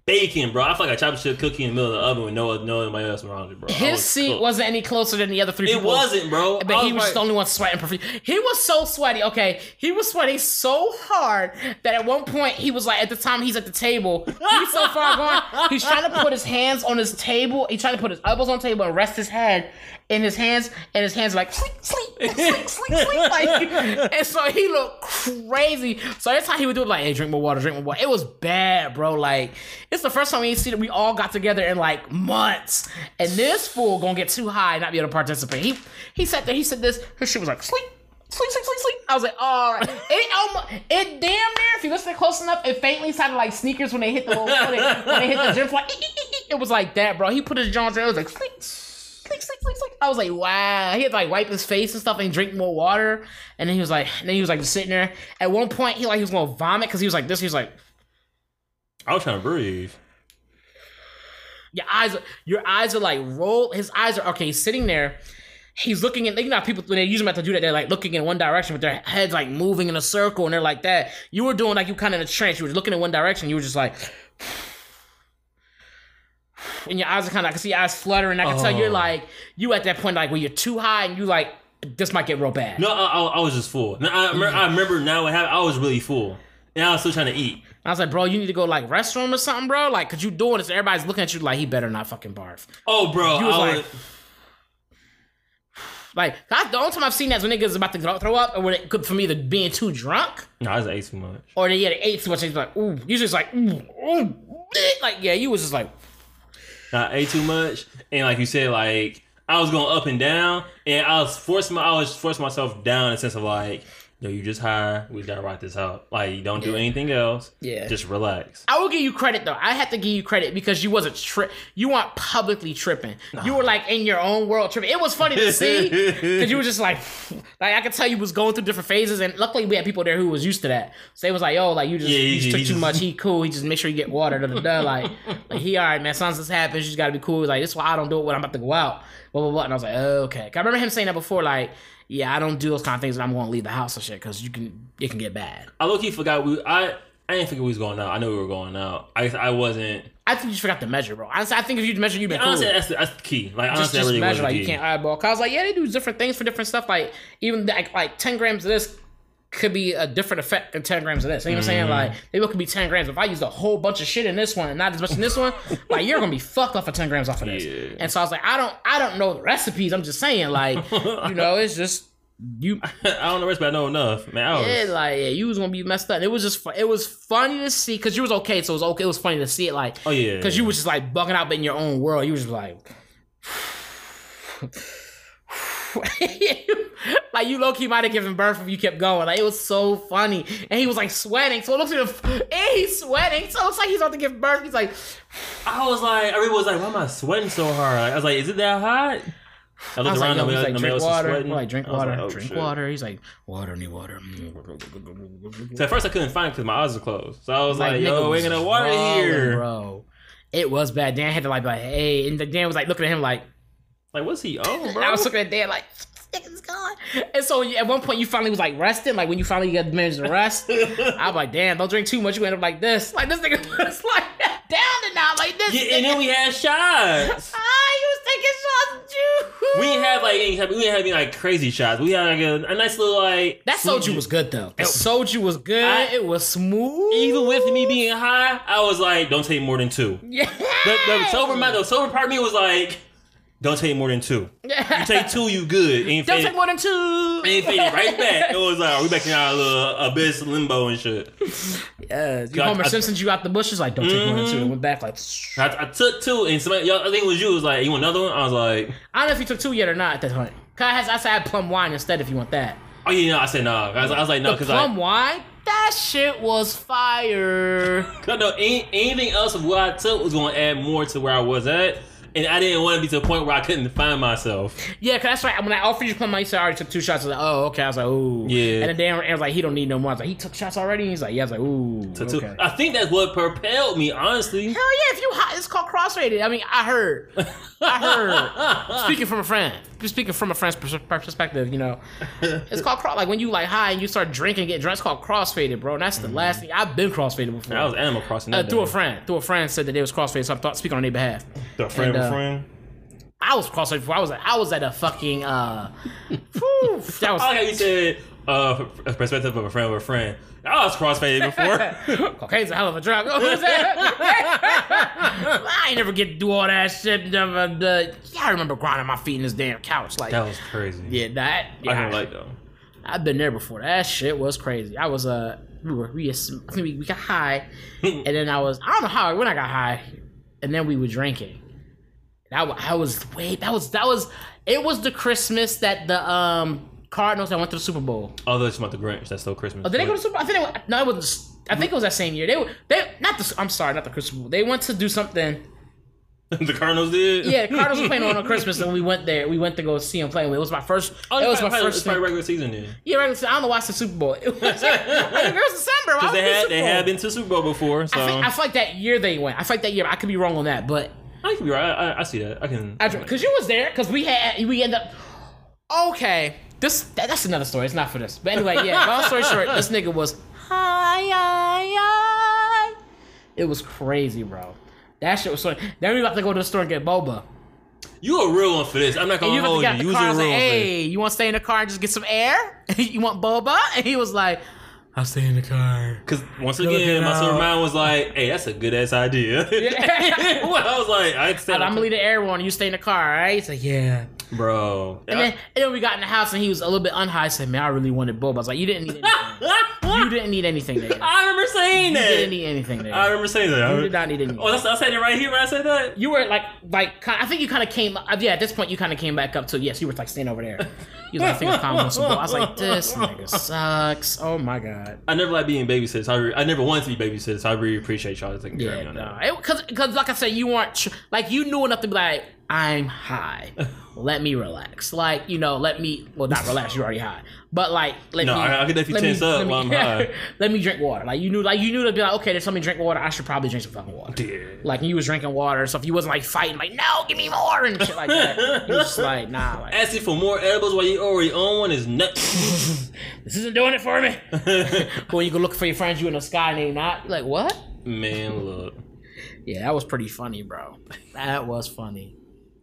Speaker 1: baking, bro. I felt like I chopped a chip cookie in the middle of the oven with no nobody else around it, bro.
Speaker 2: His
Speaker 1: was
Speaker 2: seat
Speaker 1: cooked.
Speaker 2: wasn't any closer than the other three
Speaker 1: It
Speaker 2: people.
Speaker 1: wasn't, bro.
Speaker 2: But
Speaker 1: I
Speaker 2: he was
Speaker 1: like-
Speaker 2: the only one sweating profusely. He was so sweaty. Okay, he was sweating so hard that at one point he was like, at the time he's at the table, he's so far gone. He's trying to put his hands on his table. He's trying to put his elbows on the table and rest his head in his hands, and his hands are like sleep, sleep, sleep, sleep, sleep. Like, and so he looked crazy. So that's how he would do it. Like, hey, drink more water, drink more water. It was bad, bro. Like, it's the first time we see that we all got together in like months, and this fool gonna get too high and not be able to participate. He he sat there. He said this. His shit was like sleep. Sleep, sleep, sleep, sleep. I was like, all right. It almost, it damn near, if you listen close enough, it faintly sounded like sneakers when they hit the little, when they, when they hit the gym floor. It was like that, bro. He put his Johns there. It was like sleep, sleep, sleep, sleep, sleep. I was like, wow. He had to like wipe his face and stuff and drink more water. And then he was like, and then he was like sitting there. At one point, he like he was gonna vomit because he was like this. He was like,
Speaker 1: I was trying to breathe.
Speaker 2: your eyes, are, your eyes are like roll. His eyes are okay. He's sitting there. He's looking at you know people when they use them to do that they're like looking in one direction with their heads like moving in a circle and they're like that. You were doing like you kind of in a trance. You were looking in one direction. You were just like. And your eyes are kind of, I can see your eyes fluttering. I can tell you're
Speaker 1: Oh.
Speaker 2: like, you at that point, like, where you're too high and you like, this might get real bad.
Speaker 1: No, I, I, I was just full. I, remember, I remember now what happened. I was really full, and I was still trying to eat.
Speaker 2: I was like, bro, you need to go like restroom or something, bro. Like, cause you doing this, everybody's looking at you like he better not fucking barf.
Speaker 1: Oh, bro,
Speaker 2: You was
Speaker 1: I
Speaker 2: like-
Speaker 1: was,
Speaker 2: Like, that's the only time I've seen that is when niggas about to throw- up, or when it could for me to being too drunk,
Speaker 1: no, I just ate too much.
Speaker 2: or they had ate too much. He's like, ooh, you just like, ooh, ooh, like, yeah, you was just like,
Speaker 1: I ate too much, and like you said, like I was going up and down, and I was forcing my, I was forcing myself down in the sense of like, yo, you just high, we gotta rock this out. Like, you don't do anything else.
Speaker 2: Yeah.
Speaker 1: just relax.
Speaker 2: I will give you credit though. I have to give you credit because you wasn't tri- you weren't publicly tripping. You were like in your own world tripping. It was funny to see because you were just like, like I could tell you was going through different phases, and luckily we had people there who was used to that. So they was like, yo, like you just,
Speaker 1: Yeah,
Speaker 2: you
Speaker 1: he-
Speaker 2: just took
Speaker 1: he
Speaker 2: too much. He cool. He just make sure you get water. Da, da, da. Like, like he all right, man. Sometimes this happens. You just gotta be cool. He's like this is why I don't do it when I'm about to go out. Blah blah blah. And I was like, oh, okay. 'Cause I remember him saying that before. Like, yeah, I don't do those kind of things when I'm going to leave the house and shit because you can it can get bad.
Speaker 1: I low key forgot we. I I didn't think we was going out. I knew we were going out. I I wasn't.
Speaker 2: I think you just forgot to measure, bro. Honestly, I think if you measure, you've been cool.
Speaker 1: Honestly, that's the, that's the key. Like
Speaker 2: just,
Speaker 1: honestly,
Speaker 2: just
Speaker 1: really
Speaker 2: measure like
Speaker 1: key.
Speaker 2: you can't eyeball. Cause I was like, yeah, they do different things for different stuff. Like even like like ten grams of this could be a different effect than ten grams of this. You know what I'm saying?
Speaker 1: Mm-hmm.
Speaker 2: Like they both could be ten grams. If I use a whole bunch of shit in this one and not as much in this one, like you're gonna be fucked off of ten grams off of this.
Speaker 1: Yeah.
Speaker 2: And so I was like, I don't I don't know the recipes. I'm just saying, like you know, it's just you.
Speaker 1: I don't know rest, but I know enough, man. I was,
Speaker 2: Yeah, like yeah, you was gonna be messed up. It was just it was funny to see because you was okay, so it was okay. It was funny to see it like
Speaker 1: oh yeah,
Speaker 2: because you was just like bugging out in your own world. You was just like, like you low key might have given birth if you kept going. Like it was so funny, and he was like sweating. So it looks like the- and he's sweating. So it looks like he's about to give birth. He's like,
Speaker 1: I was like, everyone was like, why am I sweating so hard? I was like, is it that hot? I
Speaker 2: I
Speaker 1: looked
Speaker 2: was
Speaker 1: around,
Speaker 2: like, yo, like drink water. like drink
Speaker 1: I
Speaker 2: water,
Speaker 1: like, oh,
Speaker 2: drink
Speaker 1: shit.
Speaker 2: water. He's like water, need water.
Speaker 1: So at first I couldn't find it because my eyes were closed. So I was like,
Speaker 2: nigga
Speaker 1: yo,
Speaker 2: was
Speaker 1: ain't gonna water here.
Speaker 2: bro. It was bad. Dan had to like, be like, hey, and Dan was like looking at him like.
Speaker 1: Like, what's he on, bro?
Speaker 2: I was looking at Dan like, this nigga's gone. And so at one point you finally was like resting, like when you finally got managed to rest. I was like, damn, don't drink too much. You end up like this. Like this nigga was like down and out like this.
Speaker 1: yeah, and then we had shots.
Speaker 2: ah, he was taking shots of juice.
Speaker 1: We didn't have like any, we didn't have any like crazy shots. We had like a, a nice little like
Speaker 2: that
Speaker 1: sweet
Speaker 2: soju
Speaker 1: ju-
Speaker 2: was good though. That soju was good.
Speaker 1: I-
Speaker 2: it was smooth.
Speaker 1: Even with me being high, I was like, don't take more than two.
Speaker 2: yeah.
Speaker 1: The, the sober mind, the sober part of me was like, don't take more than two. You take two, you good. Ain't
Speaker 2: Don't
Speaker 1: faded,
Speaker 2: take more than two.
Speaker 1: ain't faded right back. It was like, we back in our little abyss limbo and shit.
Speaker 2: Yeah, you
Speaker 1: I-
Speaker 2: Homer
Speaker 1: I-
Speaker 2: Simpson, you out the bushes like don't take more than two. And mm-hmm. went back like.
Speaker 1: I, I took two, and somebody, y'all, I think it was you, was like, you want another one? I was like,
Speaker 2: I don't know if you took two yet or not at that point. Cause I, had, I said I had plum wine instead if you want that.
Speaker 1: oh yeah, no, I said no. I was, I was like, no,
Speaker 2: The
Speaker 1: because
Speaker 2: plum
Speaker 1: I,
Speaker 2: wine, that shit was fire.
Speaker 1: no, no, any, anything else of what I took was going to add more to where I was at. And I didn't want to be to the point where I couldn't find myself.
Speaker 2: Yeah, cause that's right. When I offered you plum wine, you said I already took two shots. I was like, oh, okay. I was like, ooh.
Speaker 1: Yeah.
Speaker 2: And then Dan Aaron was like, he don't need no more. I was like, he took shots already. He's like, yeah. I was like, ooh.
Speaker 1: To two.
Speaker 2: okay.
Speaker 1: I think that's what propelled me, honestly.
Speaker 2: Hell yeah! If you hot, it's called crossfaded. I mean, I heard. I heard. speaking from a friend, speaking from a friend's perspective, you know, it's called cross. Like when you like high and you start drinking, get drunk. It's called crossfaded, bro. And that's the last thing I've been crossfaded before.
Speaker 1: That was Animal Crossing.
Speaker 2: uh, through a friend, through a friend said that they was crossfaded, so I thought speaking on their behalf.
Speaker 1: The friend
Speaker 2: And,
Speaker 1: of
Speaker 2: uh,
Speaker 1: a friend.
Speaker 2: I was crossfaded before. I was I was at a fucking uh, whew, that was
Speaker 1: I like how you said uh, a perspective of a friend of a friend. I was crossfaded before.
Speaker 2: Cocaine's a hell of a drug. Oh, who's that? I ain't never get to do all that shit. Never, uh, yeah, I remember grinding my feet in this damn couch. Like,
Speaker 1: that was crazy.
Speaker 2: yeah, that. Yeah,
Speaker 1: I didn't like though.
Speaker 2: I've been there before. That shit was crazy. I was uh, we were we, I think we, we got high, and then I was I don't know how when I got high, and then we were drinking. That wa- I was wait that was that was it was the Christmas that the um Cardinals that went to the Super Bowl.
Speaker 1: Oh, they that's about the Grinch. That's still Christmas.
Speaker 2: Oh, did they go to Super? Bowl? I think they went, no, it was. I think it was that same year. They were they not the. I'm sorry, not the Christmas Bowl. They went to do something.
Speaker 1: the Cardinals did.
Speaker 2: Yeah, the Cardinals were playing on Christmas, and we went there. We went to go see them playing. It was my first.
Speaker 1: Oh,
Speaker 2: it was my
Speaker 1: probably,
Speaker 2: first.
Speaker 1: Probably regular season then.
Speaker 2: Yeah, right. I don't know why it's the Super Bowl. It was, it was December. Why
Speaker 1: Because they
Speaker 2: it
Speaker 1: had
Speaker 2: Super
Speaker 1: they
Speaker 2: Bowl?
Speaker 1: had been to Super Bowl before, so
Speaker 2: I, think, I feel like that year they went. I feel like that year. I could be wrong on that, but
Speaker 1: I could be right. I, I, I see that. I can.
Speaker 2: because you was there, because we had we end up. Okay, this that, that's another story. It's not for this, but anyway, yeah. Long story short, this nigga was high, high, high. It was crazy, bro. That shit was so. Then we about to go to the store and get boba.
Speaker 1: you a real one for this. I'm not gonna
Speaker 2: you about to
Speaker 1: hold you.
Speaker 2: the
Speaker 1: You was
Speaker 2: car. I
Speaker 1: a
Speaker 2: was
Speaker 1: real
Speaker 2: like,
Speaker 1: one for
Speaker 2: "Hey, you want to stay in the car and just get some air? you want boba?" And he was like, "I'll stay in the car."
Speaker 1: Because once
Speaker 2: Look
Speaker 1: again, my silver mind was like, "Hey, that's a good ass idea."
Speaker 2: Yeah.
Speaker 1: well, I was like, "I accept that.
Speaker 2: But I'm gonna leave the air on. You stay in the car, all right? He's like, "Yeah."
Speaker 1: Bro."
Speaker 2: And then, and then we got in the house and he was a little bit unhigh. I said, "Man, I really wanted boba." I was like, "You didn't need anything. you didn't need anything, nigga.
Speaker 1: I remember saying
Speaker 2: You
Speaker 1: that.
Speaker 2: You didn't need anything, nigga.
Speaker 1: I remember saying that.
Speaker 2: you did not need anything."
Speaker 1: Oh, that's, I said it right here when I said that.
Speaker 2: you were like, like, I think you kind of came. Uh, yeah, at this point, you kind of came back up to yes. You were like staying over there. You was like, "I think I'm comfortable." I was like, "This nigga sucks." Oh my god.
Speaker 1: I never like being babysitters. I, re- I never wanted to be babysitters. I really appreciate y'all taking care of me
Speaker 2: Yeah,
Speaker 1: on
Speaker 2: no,
Speaker 1: that.
Speaker 2: because because like I said, you weren't tr- like you knew enough to be like, I'm high. let me relax. Like you know, let me well not relax. You're already high, but like let
Speaker 1: No,
Speaker 2: me.
Speaker 1: I- I could definitely
Speaker 2: let me-
Speaker 1: tense up
Speaker 2: me-
Speaker 1: while I'm high.
Speaker 2: let me drink water. Like you knew, like you knew to be like, okay, there's something drink water. I should probably drink some fucking water.
Speaker 1: Yeah.
Speaker 2: Like you was drinking water and stuff. You wasn't like fighting, like no, give me more and shit like that. You was just like, nah, like
Speaker 1: Asking for more edibles while you already own one is nuts.
Speaker 2: this isn't doing it for me. but when you go look for your friends, you in the sky and they not like what?
Speaker 1: Man, look.
Speaker 2: Yeah, that was pretty funny, bro. That was funny.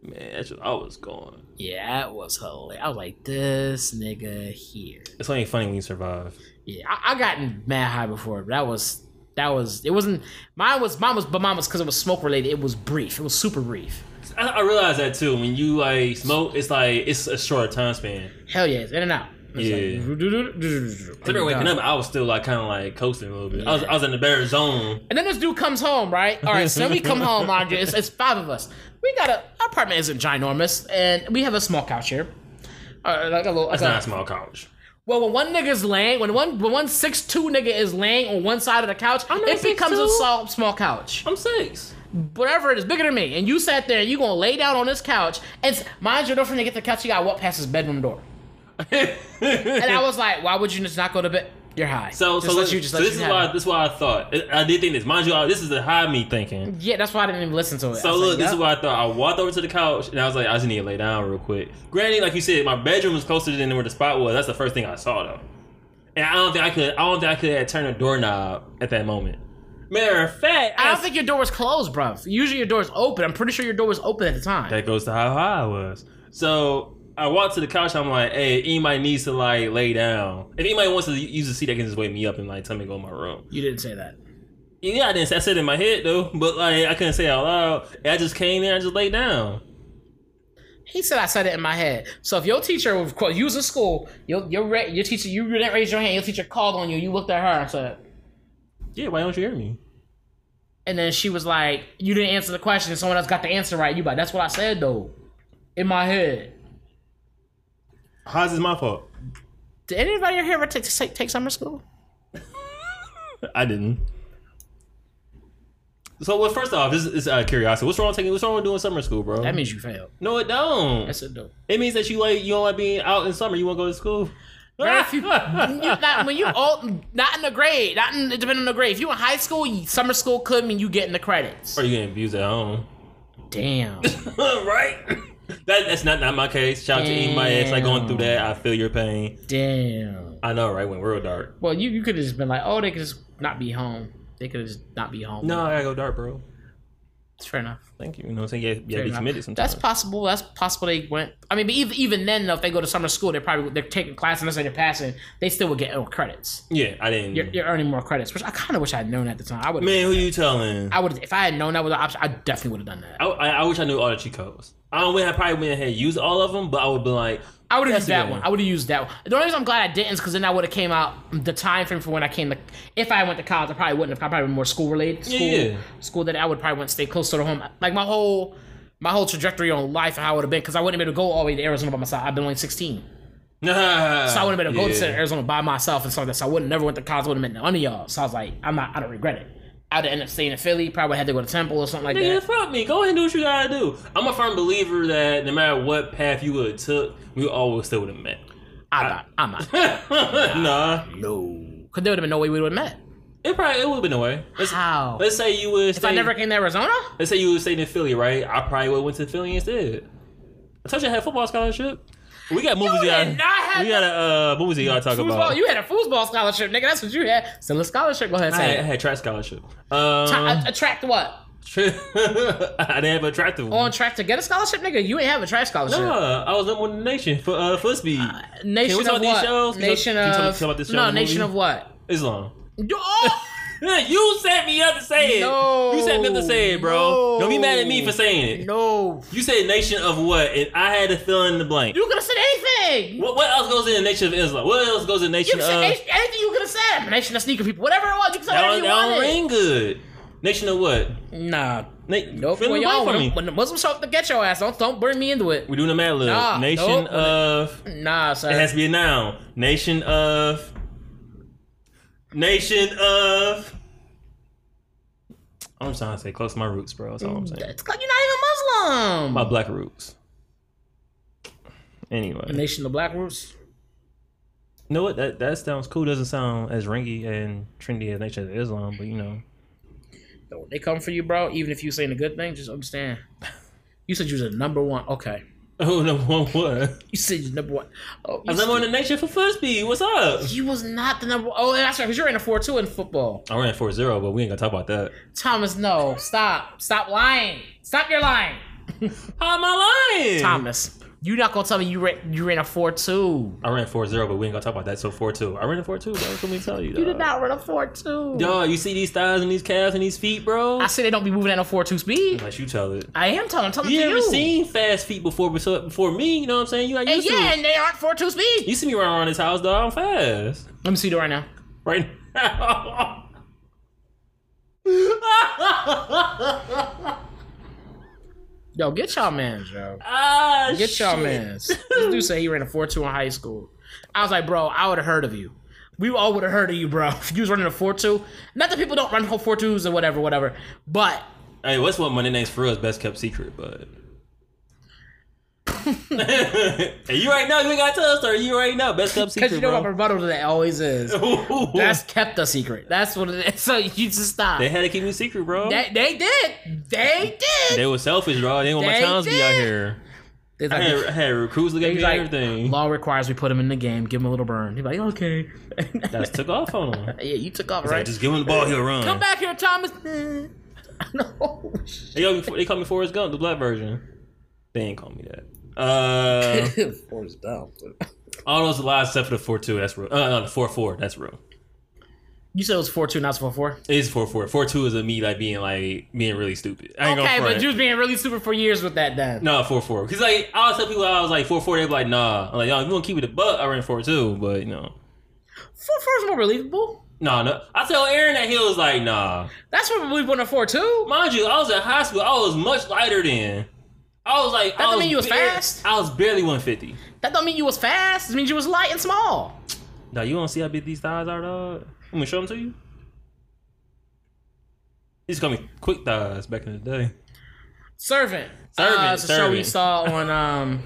Speaker 1: Man, that's just, I was going.
Speaker 2: Yeah, that was hilarious. I was like, this nigga here.
Speaker 1: It's only funny when you survive.
Speaker 2: Yeah, I, I gotten mad high before, but that was that was it wasn't mine was mine was but mine was because it was smoke related. It was brief. It was super brief.
Speaker 1: I, I realize that too. When you like smoke, it's like it's a short time span.
Speaker 2: Hell yeah, it's in and out. It's
Speaker 1: Yeah.
Speaker 2: like,
Speaker 1: I remember waking up, I was still like kind of like coasting a little bit. I was I was in the better zone.
Speaker 2: And then this dude comes home, right? All right, so then we come home, mind you. It's, it's five of us. We got a our apartment isn't ginormous, and we have a small couch here. Uh, like a little, like
Speaker 1: It's
Speaker 2: a-
Speaker 1: not a small couch.
Speaker 2: Well, when one nigga's laying, when one when one six two nigga is laying on one side of the couch, it becomes a small small couch.
Speaker 1: I'm six.
Speaker 2: Whatever it is, bigger than me. And you sat there and you gonna lay down on this couch, and s- mind your girlfriend to get the couch, you gotta walk past his bedroom door. And I was like, why would you just not go to bed? You're high.
Speaker 1: So,
Speaker 2: Just
Speaker 1: so,
Speaker 2: let you just
Speaker 1: so
Speaker 2: let
Speaker 1: this
Speaker 2: you
Speaker 1: is why
Speaker 2: it.
Speaker 1: this is why I thought I did think this. Mind you, this is the high me thinking.
Speaker 2: Yeah, that's why I didn't even listen to it.
Speaker 1: So look,
Speaker 2: like,
Speaker 1: this is why I thought. I walked over to the couch and I was like, I just need to lay down real quick. Granted, like you said, my bedroom was closer than where the spot was. That's the first thing I saw though. And I don't think I could. I don't think I could have turned a doorknob at that moment. Matter of fact,
Speaker 2: I don't think your door was closed, bro. Usually your door is open. I'm pretty sure your door was open at the time.
Speaker 1: that goes to how high I was. So I walked to the couch. I'm like, hey, anybody needs to like lay down. If anybody wants to use the seat, they can just wake me up and like tell me to go in my room.
Speaker 2: You didn't say that.
Speaker 1: Yeah, I didn't. say- I said it in my head though, but like I couldn't say it out loud. And I just came there and just laid down.
Speaker 2: He said I said it in my head. So if your teacher was call you was in school, your your ra- your teacher you didn't raise your hand, your teacher called on you, you looked at her and said,
Speaker 1: Yeah, why don't you hear me?
Speaker 2: and then she was like, you didn't answer the question, someone else got the answer right. You like, that's what I said though, in my head.
Speaker 1: How's this my fault?
Speaker 2: Did anybody here ever take take, take summer school?
Speaker 1: I didn't. So, well, first off, this is uh, curiosity. What's wrong with taking? What's wrong with doing summer school, bro?
Speaker 2: That means you failed.
Speaker 1: no, it don't.
Speaker 2: Yes, it do.
Speaker 1: It means that you like you don't like being out in summer. You want to go to school.
Speaker 2: Few- you, not, when you old, not in the grade, not in depending on the grade. If you in high school, you- summer school could mean you getting the credits.
Speaker 1: Or you getting abused at home.
Speaker 2: Damn.
Speaker 1: right? That, that's not, not my case. Shout out to anybody that's like going through that. I feel your pain.
Speaker 2: Damn.
Speaker 1: I know, right? Went real dark.
Speaker 2: Well, you, you could have just been like, oh, they could just not be home. They could have just not be home.
Speaker 1: No, I gotta go dark, bro.
Speaker 2: It's fair enough.
Speaker 1: Thank you. You know what I'm saying? Yeah, yeah, be committed sometimes.
Speaker 2: That's possible. That's possible. They went. I mean, but even even then, though, if they go to summer school, they're probably they're taking class and they're passing, they still would get more credits.
Speaker 1: yeah, I didn't.
Speaker 2: You're, you're earning more credits, which I kind of wish I had known at the time. I would.
Speaker 1: Man, who you telling?
Speaker 2: I would if I had known that was an option. I definitely would have done that.
Speaker 1: I, I, I wish I knew all the cheat codes. I don't. I probably went ahead and used all of them, but I would be like,
Speaker 2: I would have used that one.
Speaker 1: one.
Speaker 2: I would have used that one. The only reason I'm glad I didn't is because then I would have came out the time frame for when I came to. If I went to college, I probably wouldn't have. I probably been more school related. School,
Speaker 1: yeah.
Speaker 2: school that I would probably want to stay closer to home. Like my whole, my whole trajectory on life and how it would have been because I wouldn't have been able to go all the way to Arizona by myself. I've been only 16,
Speaker 1: nah.
Speaker 2: so I wouldn't have been able to go to Arizona by myself and stuff like that. So I wouldn't never went to college. Wouldn't have met none of y'all. So I was like, I'm not. I don't regret it. I'd end up staying in Philly. Probably had to go to Temple or something like
Speaker 1: Nigga,
Speaker 2: that.
Speaker 1: fuck me. Go ahead and do what you gotta do. I'm a firm believer that no matter what path you would have took, we always still would have met.
Speaker 2: I'm not. I'm not.
Speaker 1: nah,
Speaker 2: No, because there would have been no way we would have met.
Speaker 1: it probably it would have been a way. Let's,
Speaker 2: How?
Speaker 1: let's say you would.
Speaker 2: If I never came to Arizona.
Speaker 1: Let's say you would stay in Philly, right? I probably would have went to Philly instead. I told you I had a football scholarship. We got movies.
Speaker 2: did
Speaker 1: we gotta,
Speaker 2: not have
Speaker 1: we got a uh, movies we gotta talk
Speaker 2: Foosball,
Speaker 1: about.
Speaker 2: you had a foosball scholarship, nigga. That's what you had. Still a scholarship. Go ahead,
Speaker 1: I
Speaker 2: say
Speaker 1: had, I had track scholarship. Um,
Speaker 2: Tra- attract what?
Speaker 1: I didn't have an attractive one.
Speaker 2: On track to get a scholarship, nigga. You ain't have a track scholarship.
Speaker 1: Nah, I was number one in the nation for uh, foot speed.
Speaker 2: Nation
Speaker 1: Can we talk
Speaker 2: of
Speaker 1: about these
Speaker 2: what?
Speaker 1: shows? You
Speaker 2: Nation
Speaker 1: talk- you talk-
Speaker 2: of
Speaker 1: talk about this show
Speaker 2: no. Nation
Speaker 1: movie?
Speaker 2: of what?
Speaker 1: Islam.
Speaker 2: Oh,
Speaker 1: you set me up to say it.
Speaker 2: No.
Speaker 1: You set me up to say it, bro.
Speaker 2: No.
Speaker 1: Don't be mad at me for saying it.
Speaker 2: no.
Speaker 1: You said nation of what? And I had to fill in the blank.
Speaker 2: You could have said anything.
Speaker 1: What, what else goes in the nation of Islam? What else goes in the
Speaker 2: You
Speaker 1: nation
Speaker 2: could
Speaker 1: of...
Speaker 2: anything, you could have said. Nation of sneaker people, whatever it was. You could say
Speaker 1: That
Speaker 2: whatever you
Speaker 1: that don't ring good. Nation of what?
Speaker 2: Nah.
Speaker 1: Na-
Speaker 2: Nope.
Speaker 1: fill
Speaker 2: When,
Speaker 1: in the
Speaker 2: y'all,
Speaker 1: blank for
Speaker 2: when,
Speaker 1: me.
Speaker 2: when the Muslims show up to get your ass, don't don't bring me into it.
Speaker 1: We're doing a mad lib.
Speaker 2: Nah,
Speaker 1: Nation
Speaker 2: nope.
Speaker 1: of...
Speaker 2: Nah, sir.
Speaker 1: It has to be a noun. Nation of... Nation of... I'm just trying to say close to my roots, bro. That's all I'm saying.
Speaker 2: It's 'cause you're not even Muslim.
Speaker 1: My black roots. Anyway.
Speaker 2: Nation of Black Roots.
Speaker 1: You know what? That that sounds cool. Doesn't sound as ringy and trendy as Nation of Islam, but you know.
Speaker 2: They come for you, bro. Even if you saying a good thing, just understand. You said you was a number one. Okay.
Speaker 1: Oh no, one what?
Speaker 2: You said you're number one. Oh, you,
Speaker 1: I'm number one in the nation for speed. What's up?
Speaker 2: you was not the number. Oh, that's right. Because you're in a four two in football.
Speaker 1: I ran 4-0, but we ain't gonna talk about that.
Speaker 2: Thomas, no, stop, stop lying. Stop your lying,
Speaker 1: How am I lying?
Speaker 2: Thomas. You not gonna tell me you ran you ran a four two.
Speaker 1: I ran 4-0, but we ain't gonna talk about that. So 4-2. I ran a 4-2, bro. What can we tell you?
Speaker 2: You did not run a four two.
Speaker 1: Dog, you see these thighs and these calves and these feet, bro?
Speaker 2: I say they don't be moving at a four two speed.
Speaker 1: Unless you tell it.
Speaker 2: I am telling. I'm telling
Speaker 1: You
Speaker 2: to
Speaker 1: ever
Speaker 2: you.
Speaker 1: seen fast feet before before before me? You know what I'm saying? You got
Speaker 2: Hey,
Speaker 1: used
Speaker 2: yeah,
Speaker 1: to it.
Speaker 2: and they aren't four two speed.
Speaker 1: You see me run around this house, dog. I'm fast.
Speaker 2: Let me see you right now.
Speaker 1: Right now.
Speaker 2: Yo, get y'all mans, yo.
Speaker 1: ah,
Speaker 2: Get y'all
Speaker 1: shit.
Speaker 2: mans. This dude said he ran a 4 2 in high school. I was like, bro, I would have heard of you. We all would have heard of you, bro. If you was running a 4 2. Not that people don't run 4 2s or whatever, whatever. But
Speaker 1: Hey, what's what my nickname's for us? Best kept secret, but. Hey, you right now? You ain't gotta tell us, or you right now? Best kept
Speaker 2: because you know what my
Speaker 1: bro.
Speaker 2: rebuttal to that always is. That's kept a secret. That's what it is. So you just stop.
Speaker 1: they
Speaker 2: They,
Speaker 1: had to keep me secret, bro.
Speaker 2: they, did. They did.
Speaker 1: They were selfish, bro. They didn't want my
Speaker 2: They
Speaker 1: to be out here.
Speaker 2: It's
Speaker 1: I had, I had recruits looking at
Speaker 2: he's
Speaker 1: me and
Speaker 2: like,
Speaker 1: everything.
Speaker 2: law requires we put him in the game, give him a little burn. He's like, okay.
Speaker 1: That's took off on him.
Speaker 2: yeah, you took off,
Speaker 1: Like,
Speaker 2: right?
Speaker 1: just give him the ball, he'll run.
Speaker 2: Come back here, Thomas. no.
Speaker 1: They call, me, they call me Forrest Gump, the black version. They ain't call me that. Uh,
Speaker 2: Forrest Gump.
Speaker 1: all those lies except for the four two. That's real. Uh, no, the four four. That's real.
Speaker 2: You said it was 4 2, not 4 4.
Speaker 1: It is four four. Four two is of me like being like being really stupid. I ain't
Speaker 2: Okay,
Speaker 1: gonna
Speaker 2: but
Speaker 1: front.
Speaker 2: you was being really stupid for years with that then.
Speaker 1: no four four. Cause like I always tell people I was like four four. They be like nah. I'm like yo, if you want to keep it a buck, I ran four two. But you know,
Speaker 2: 4 4 is more believable.
Speaker 1: no no. I tell Aaron that he was like nah.
Speaker 2: That's more believable than 4 2.
Speaker 1: Mind you, I was in high school. I was much lighter then. I was like,
Speaker 2: That
Speaker 1: I
Speaker 2: don't mean you was
Speaker 1: bare-
Speaker 2: fast.
Speaker 1: I was barely 150.
Speaker 2: That don't mean you was fast. It means you was light and small.
Speaker 1: Now you want to see how big these thighs are, dog? Let me show them to you. These call me quick thighs back in the day.
Speaker 2: Servant.
Speaker 1: Servant,
Speaker 2: Uh, it's a show we
Speaker 1: servant.
Speaker 2: saw on um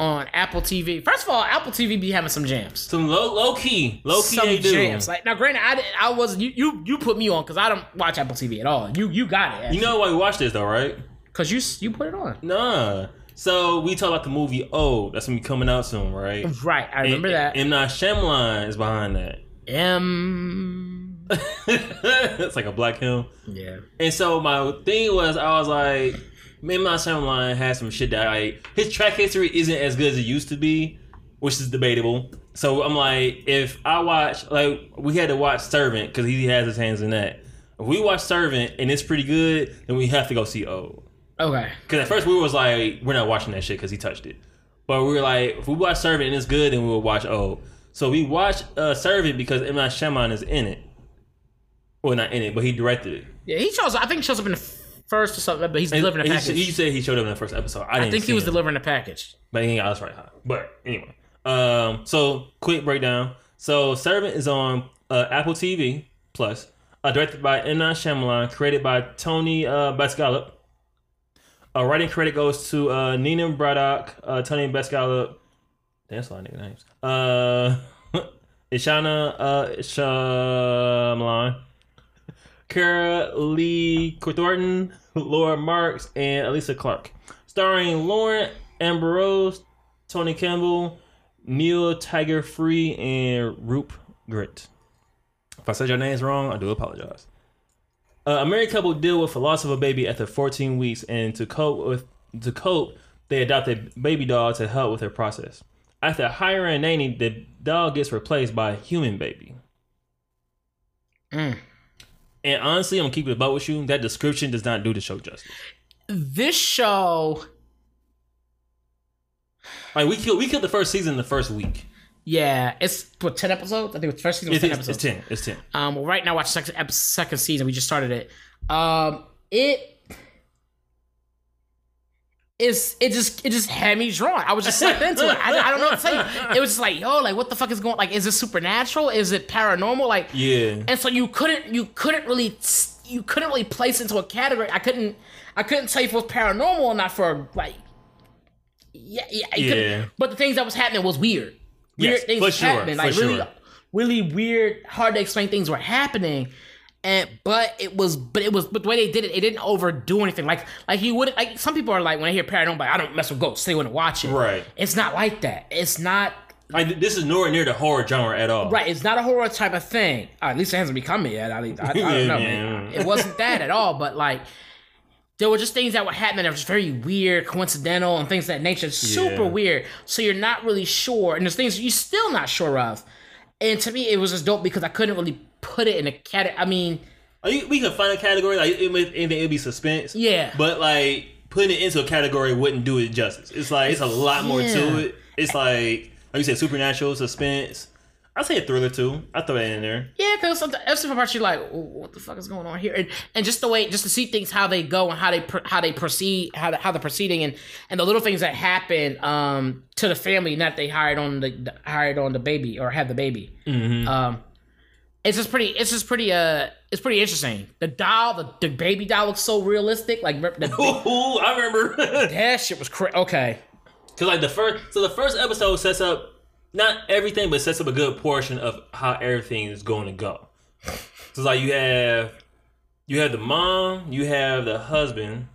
Speaker 2: on Apple TV. First of all, Apple TV be having some jams.
Speaker 1: Some low low key, low key
Speaker 2: some
Speaker 1: do.
Speaker 2: jams. Like now, granted, I, I was you you you put me on because I don't watch Apple TV at all. You you got it.
Speaker 1: You know why we watch this though, right?
Speaker 2: Because you you put it on.
Speaker 1: Nah. So we talk about the movie Oh, that's gonna be coming out soon, right?
Speaker 2: Right, I remember
Speaker 1: and,
Speaker 2: that.
Speaker 1: M Night Shyamalan is behind that.
Speaker 2: M.
Speaker 1: it's like a black him.
Speaker 2: Yeah.
Speaker 1: And so my thing was, I was like, M Night Shyamalan has some shit that I his track history isn't as good as it used to be, which is debatable. So I'm like, if I watch, like, we had to watch Servant because he has his hands in that. If we watch Servant and it's pretty good, then we have to go see Oh.
Speaker 2: Okay.
Speaker 1: Because at first we was like, we're not watching that shit because he touched it. But we were like, if we watch Servant and it's good, then we will watch Oh. So we watched uh, Servant because M Night Shyamalan is in it. Well, not in it, but he directed it.
Speaker 2: Yeah, he shows. I think he shows up in the first or something, but he's delivering a
Speaker 1: he,
Speaker 2: package.
Speaker 1: he said he showed up in the first episode. I, didn't
Speaker 2: I think he was
Speaker 1: him,
Speaker 2: delivering a package.
Speaker 1: but got us right. But anyway, um, so quick breakdown. So Servant is on uh, Apple TV Plus, uh, directed by M Night Shyamalan, created by Tony uh, Basgallop. Uh, writing credit goes to uh, Nina Braddock, uh, Tony Basgallop. That's a lot of names. Uh, Ishana uh, Shyamalan. Kara Lee Thornton, Laura Marks, and Elisa Clark. Starring Lauren Ambrose, Tony Campbell, Nell Tiger Free, and Roop Grit. If I said your names wrong, I do apologize. Uh, a married couple deal with the loss of a baby after 14 weeks, and to cope with to cope, they adopt a baby doll to help with their process. After hiring a nanny, the doll gets replaced by a human baby.
Speaker 2: Mm.
Speaker 1: And honestly, I'm gonna keep it about with you. That description does not do the show justice.
Speaker 2: This show,
Speaker 1: Like we killed, we killed the first season in the first week.
Speaker 2: Yeah, it's what ten episodes. I think it's first season was
Speaker 1: It's,
Speaker 2: ten
Speaker 1: it's,
Speaker 2: episodes.
Speaker 1: it's ten. It's ten.
Speaker 2: Um, well, right now, watch second second season. We just started it. Um, it is it just it just had me drawn. I was just sucked into it. I, I don't know what to say. It was just like, yo, like what the fuck is going? Like, is it supernatural? Is it paranormal? Like,
Speaker 1: Yeah.
Speaker 2: and so you couldn't you couldn't really you couldn't really place into a category. I couldn't I couldn't tell you if it was paranormal or not for like. Yeah, yeah,
Speaker 1: Yeah.
Speaker 2: But the things that was happening was weird. Weird
Speaker 1: Yes,
Speaker 2: things
Speaker 1: for sure,
Speaker 2: happening.
Speaker 1: for
Speaker 2: Like really,
Speaker 1: sure.
Speaker 2: really weird, hard to explain things were happening. And but it was, but it was, but the way they did it, it didn't overdo anything. Like, like you wouldn't like. Some people are like when I hear paranormal, like I don't mess with ghosts. They wouldn't watch it.
Speaker 1: Right.
Speaker 2: It's not like that. It's not
Speaker 1: Like this is nowhere near the horror genre at all.
Speaker 2: right. It's not a horror type of thing. Uh, at least it hasn't become it yet. I, I, I don't know.
Speaker 1: yeah.
Speaker 2: man. It wasn't that at all. But like, there were just things that were happening that were just very weird, coincidental, and things of that nature. Super
Speaker 1: Yeah.
Speaker 2: weird. So you're not really sure, and there's things you're still not sure of. And to me, it was just dope because I couldn't really put it in a category. I mean,
Speaker 1: Like, you- we can find a category like it would, it would be suspense.
Speaker 2: Yeah.
Speaker 1: But like putting it into a category wouldn't do it justice. It's like it's a lot more
Speaker 2: Yeah.
Speaker 1: to it. It's like like you said, supernatural suspense. I'd say a thriller too. I throw that in there.
Speaker 2: yeah, because sometimes some parts you're like, "Oh, what the fuck is going on here? And, and just the way, just to see things how they go and how they how they proceed, how the, how they're proceeding, and and the little things that happen um to the family that they hired on the, hired on the baby or have the baby.
Speaker 1: Mm-hmm.
Speaker 2: Um, it's just pretty. It's just pretty. Uh, it's pretty interesting. The doll, the, the baby doll looks so realistic. Like the,
Speaker 1: Ooh, I remember.
Speaker 2: that shit was crazy. Okay,
Speaker 1: Cause like the first, so the first episode sets up not everything, but sets up a good portion of how everything is going to go. So it's like you have, you have the mom, you have the husband.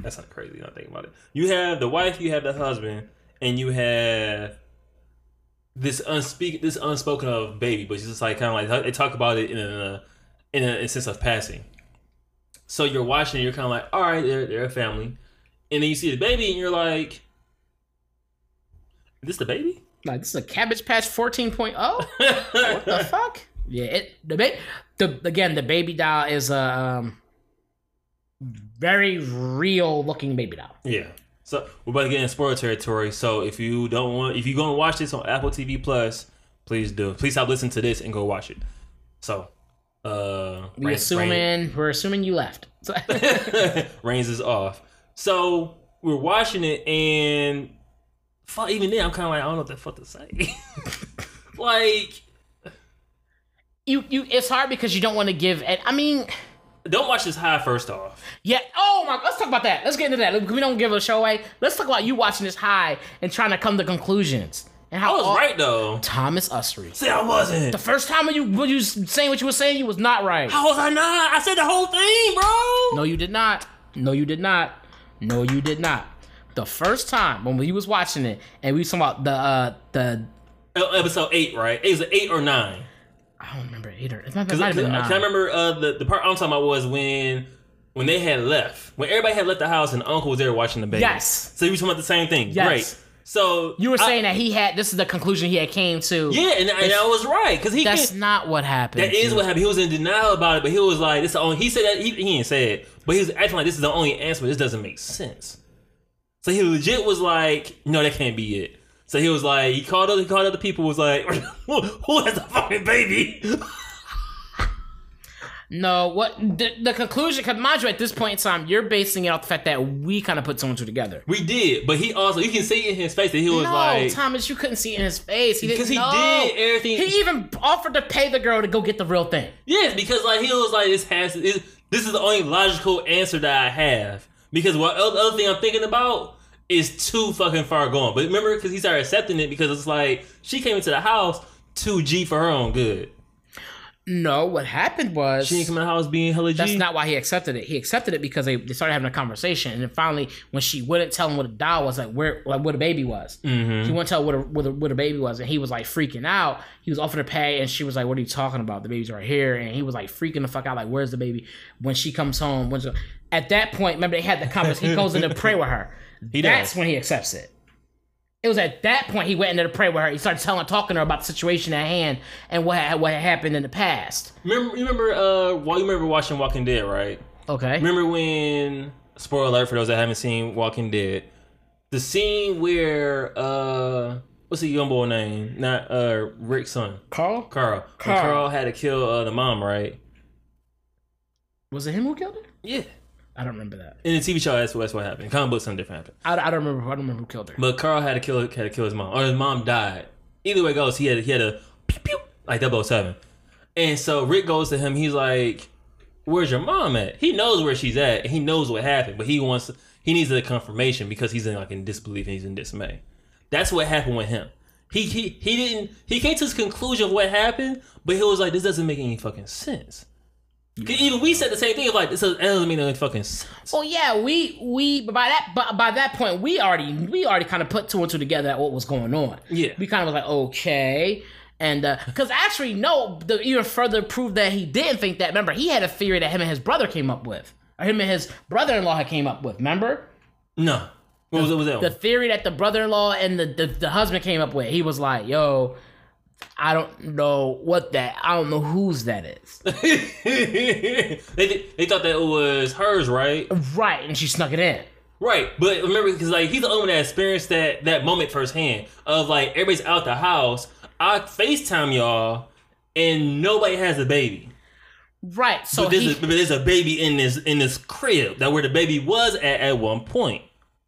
Speaker 1: That's not crazy. Not thinking about it. You have the wife, you have the husband, and you have this unspeak, this unspoken of baby, but it's just like kind of like they talk about it in a in a, in a sense of passing. So you're watching, you're kind of like, all right, they're they're a family, and then you see the baby, and you're like, "Is this the baby?"
Speaker 2: Like this is a Cabbage Patch 14.0. what the fuck? Yeah, it the ba- the again the baby doll is a um, very real looking baby doll.
Speaker 1: Yeah. So we're about to get in spoiler territory. So if you don't want, if you're gonna watch this on Apple TV Plus, please do. Please stop listening to this and go watch it. So, uh,
Speaker 2: We
Speaker 1: Rain-
Speaker 2: assuming we're assuming you left.
Speaker 1: Reigns is off. So we're watching it, and fuck, even then, I'm kind of like, I don't know what the fuck to say. like,
Speaker 2: you you it's hard because you don't want to give. And I mean,
Speaker 1: don't watch this high first off.
Speaker 2: Yeah. Oh my. Let's talk about that. Let's get into that. We don't give a show away. Let's talk about you watching this high and trying to come to conclusions and how I
Speaker 1: was
Speaker 2: all-
Speaker 1: right though.
Speaker 2: Thomas Usry.
Speaker 1: See, I wasn't.
Speaker 2: The first time you when you saying what you were saying, you was not right.
Speaker 1: How was I not? I said the whole thing, bro.
Speaker 2: No, you did not. No, you did not. No, you did not. The first time when we was watching it and we was talking about the uh the
Speaker 1: Episode eight, right? It was eight or nine.
Speaker 2: I don't remember either. It might, it
Speaker 1: Cause,
Speaker 2: might have
Speaker 1: 'cause I,
Speaker 2: nine.
Speaker 1: I remember uh, the the part I'm talking about was when when they had left, when everybody had left the house and Uncle was there watching the baby.
Speaker 2: Yes.
Speaker 1: So you were talking about the same thing.
Speaker 2: Yes.
Speaker 1: Great. So
Speaker 2: You were
Speaker 1: I-
Speaker 2: saying that he had this is the conclusion he had came to.
Speaker 1: yeah, and, and I was right because he
Speaker 2: That's
Speaker 1: can,
Speaker 2: not what happened.
Speaker 1: that is what happened. He was in denial about it, but he was like, "This is the only." He said that he, he didn't say it, but he was acting like this is the only answer. This doesn't make sense. So he legit was like, "No, that can't be it." So he was like, he called other, he called other people, was like, "Who, who has the fucking baby?"
Speaker 2: No, what the, the conclusion? Because mind you, at this point in time, you're basing it off the fact that we kind of put someone two together.
Speaker 1: We did, but he also you can see in his face that he was
Speaker 2: no,
Speaker 1: like,
Speaker 2: Thomas, you couldn't see it in his face. He didn't
Speaker 1: because he
Speaker 2: know.
Speaker 1: did everything.
Speaker 2: He even offered to pay the girl to go get the real thing.
Speaker 1: Yes, because like he was like, this has this is the only logical answer that I have. Because what other, other thing I'm thinking about is too fucking far gone. But remember, because he started accepting it because it's like she came into the house too G for her own good.
Speaker 2: No, what happened was
Speaker 1: She didn't come in the house being hella G.
Speaker 2: That's not why he accepted it. He accepted it because they, they started having a conversation, and then finally, when she wouldn't tell him what a doll was, like where like what a baby was,
Speaker 1: Mhm.
Speaker 2: she wouldn't tell what a, what a what a baby was, and he was like freaking out. He was offering to pay, and she was like, "What are you talking about? The baby's right here." And he was like freaking the fuck out, like, "Where's the baby?" When she comes home, when she- at that point, remember they had the conversation. He goes in to pray with her.
Speaker 1: He
Speaker 2: That's
Speaker 1: does.
Speaker 2: when he accepts it. It was at that point he went in there to pray with her. He started telling, talking to her about the situation at hand and what had, what had happened in the past.
Speaker 1: Remember, you remember, uh, while you remember watching Walking Dead, right?
Speaker 2: Okay.
Speaker 1: Remember when spoiler alert for those that haven't seen Walking Dead, the scene where uh, what's the young boy name? Not uh, Rick's son,
Speaker 2: Carl?
Speaker 1: Carl.
Speaker 2: Carl.
Speaker 1: Carl had to kill uh, the mom, right?
Speaker 2: Was it him who killed her?
Speaker 1: Yeah.
Speaker 2: I don't remember that.
Speaker 1: In the TV show, that's, that's what happened. Comic book, something different happened.
Speaker 2: I, I don't remember. I don't remember who killed her.
Speaker 1: But Carl had to kill had to kill his mom, or his mom died. Either way it goes, he had he had a pew, pew, like 007. And so Rick goes to him. He's like, "Where's your mom at?" He knows where she's at. And he knows what happened, but he wants he needs a confirmation because he's in like in disbelief and he's in dismay. That's what happened with him. He he he didn't he came to his conclusion of what happened, but he was like, "This doesn't make any fucking sense." Even we said the same thing. Like this doesn't, that doesn't make any fucking sense.
Speaker 2: Well, yeah, we we but by that but by that point we already we already kind of put two and two together at what was going on.
Speaker 1: Yeah.
Speaker 2: we kind of was like okay, and uh, because actually no, the even further proof that he didn't think that. Remember, he had a theory that him and his brother came up with, or him and his brother-in-law had came up with. Remember
Speaker 1: No. What was, what was that?
Speaker 2: the
Speaker 1: one?
Speaker 2: theory that the brother-in-law and the, the the husband came up with. He was like, yo. I don't know what that. I don't know whose that is.
Speaker 1: they did- they thought that it was hers, right?
Speaker 2: Right, and she snuck it in.
Speaker 1: Right, but remember, because like he's the only one that experienced that that moment firsthand of like everybody's out the house. I Facetime y'all, and nobody has a baby.
Speaker 2: Right, so
Speaker 1: but, there's
Speaker 2: he,
Speaker 1: a, but there's a baby in this in this crib that where the baby was at at one point.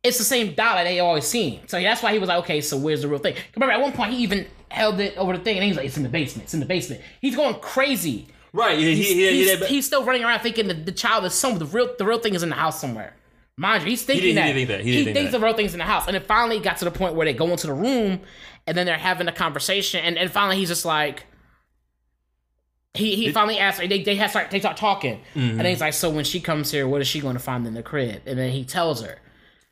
Speaker 2: it's the same doll that they always seen. So that's why he was like, okay, so where's the real thing? Remember, at one point he even held it over the thing, and he was like, it's in the basement. It's in the basement. He's going crazy.
Speaker 1: Right, he,
Speaker 2: He's,
Speaker 1: he, he,
Speaker 2: he's, he's still running around thinking that the child is somewhere. The real, the real thing is in the house somewhere. Mind you, he's thinking that.
Speaker 1: think that. He did think
Speaker 2: thinks
Speaker 1: that.
Speaker 2: the real thing's in the house. And it finally got to the point where they go into the room, and then they're having a conversation, and, and finally he's just like. He, he finally asked. They they have start they start talking, and
Speaker 1: Mm-hmm.
Speaker 2: then he's like, "So when she comes here, what is she going to find in the crib?" And then he tells her,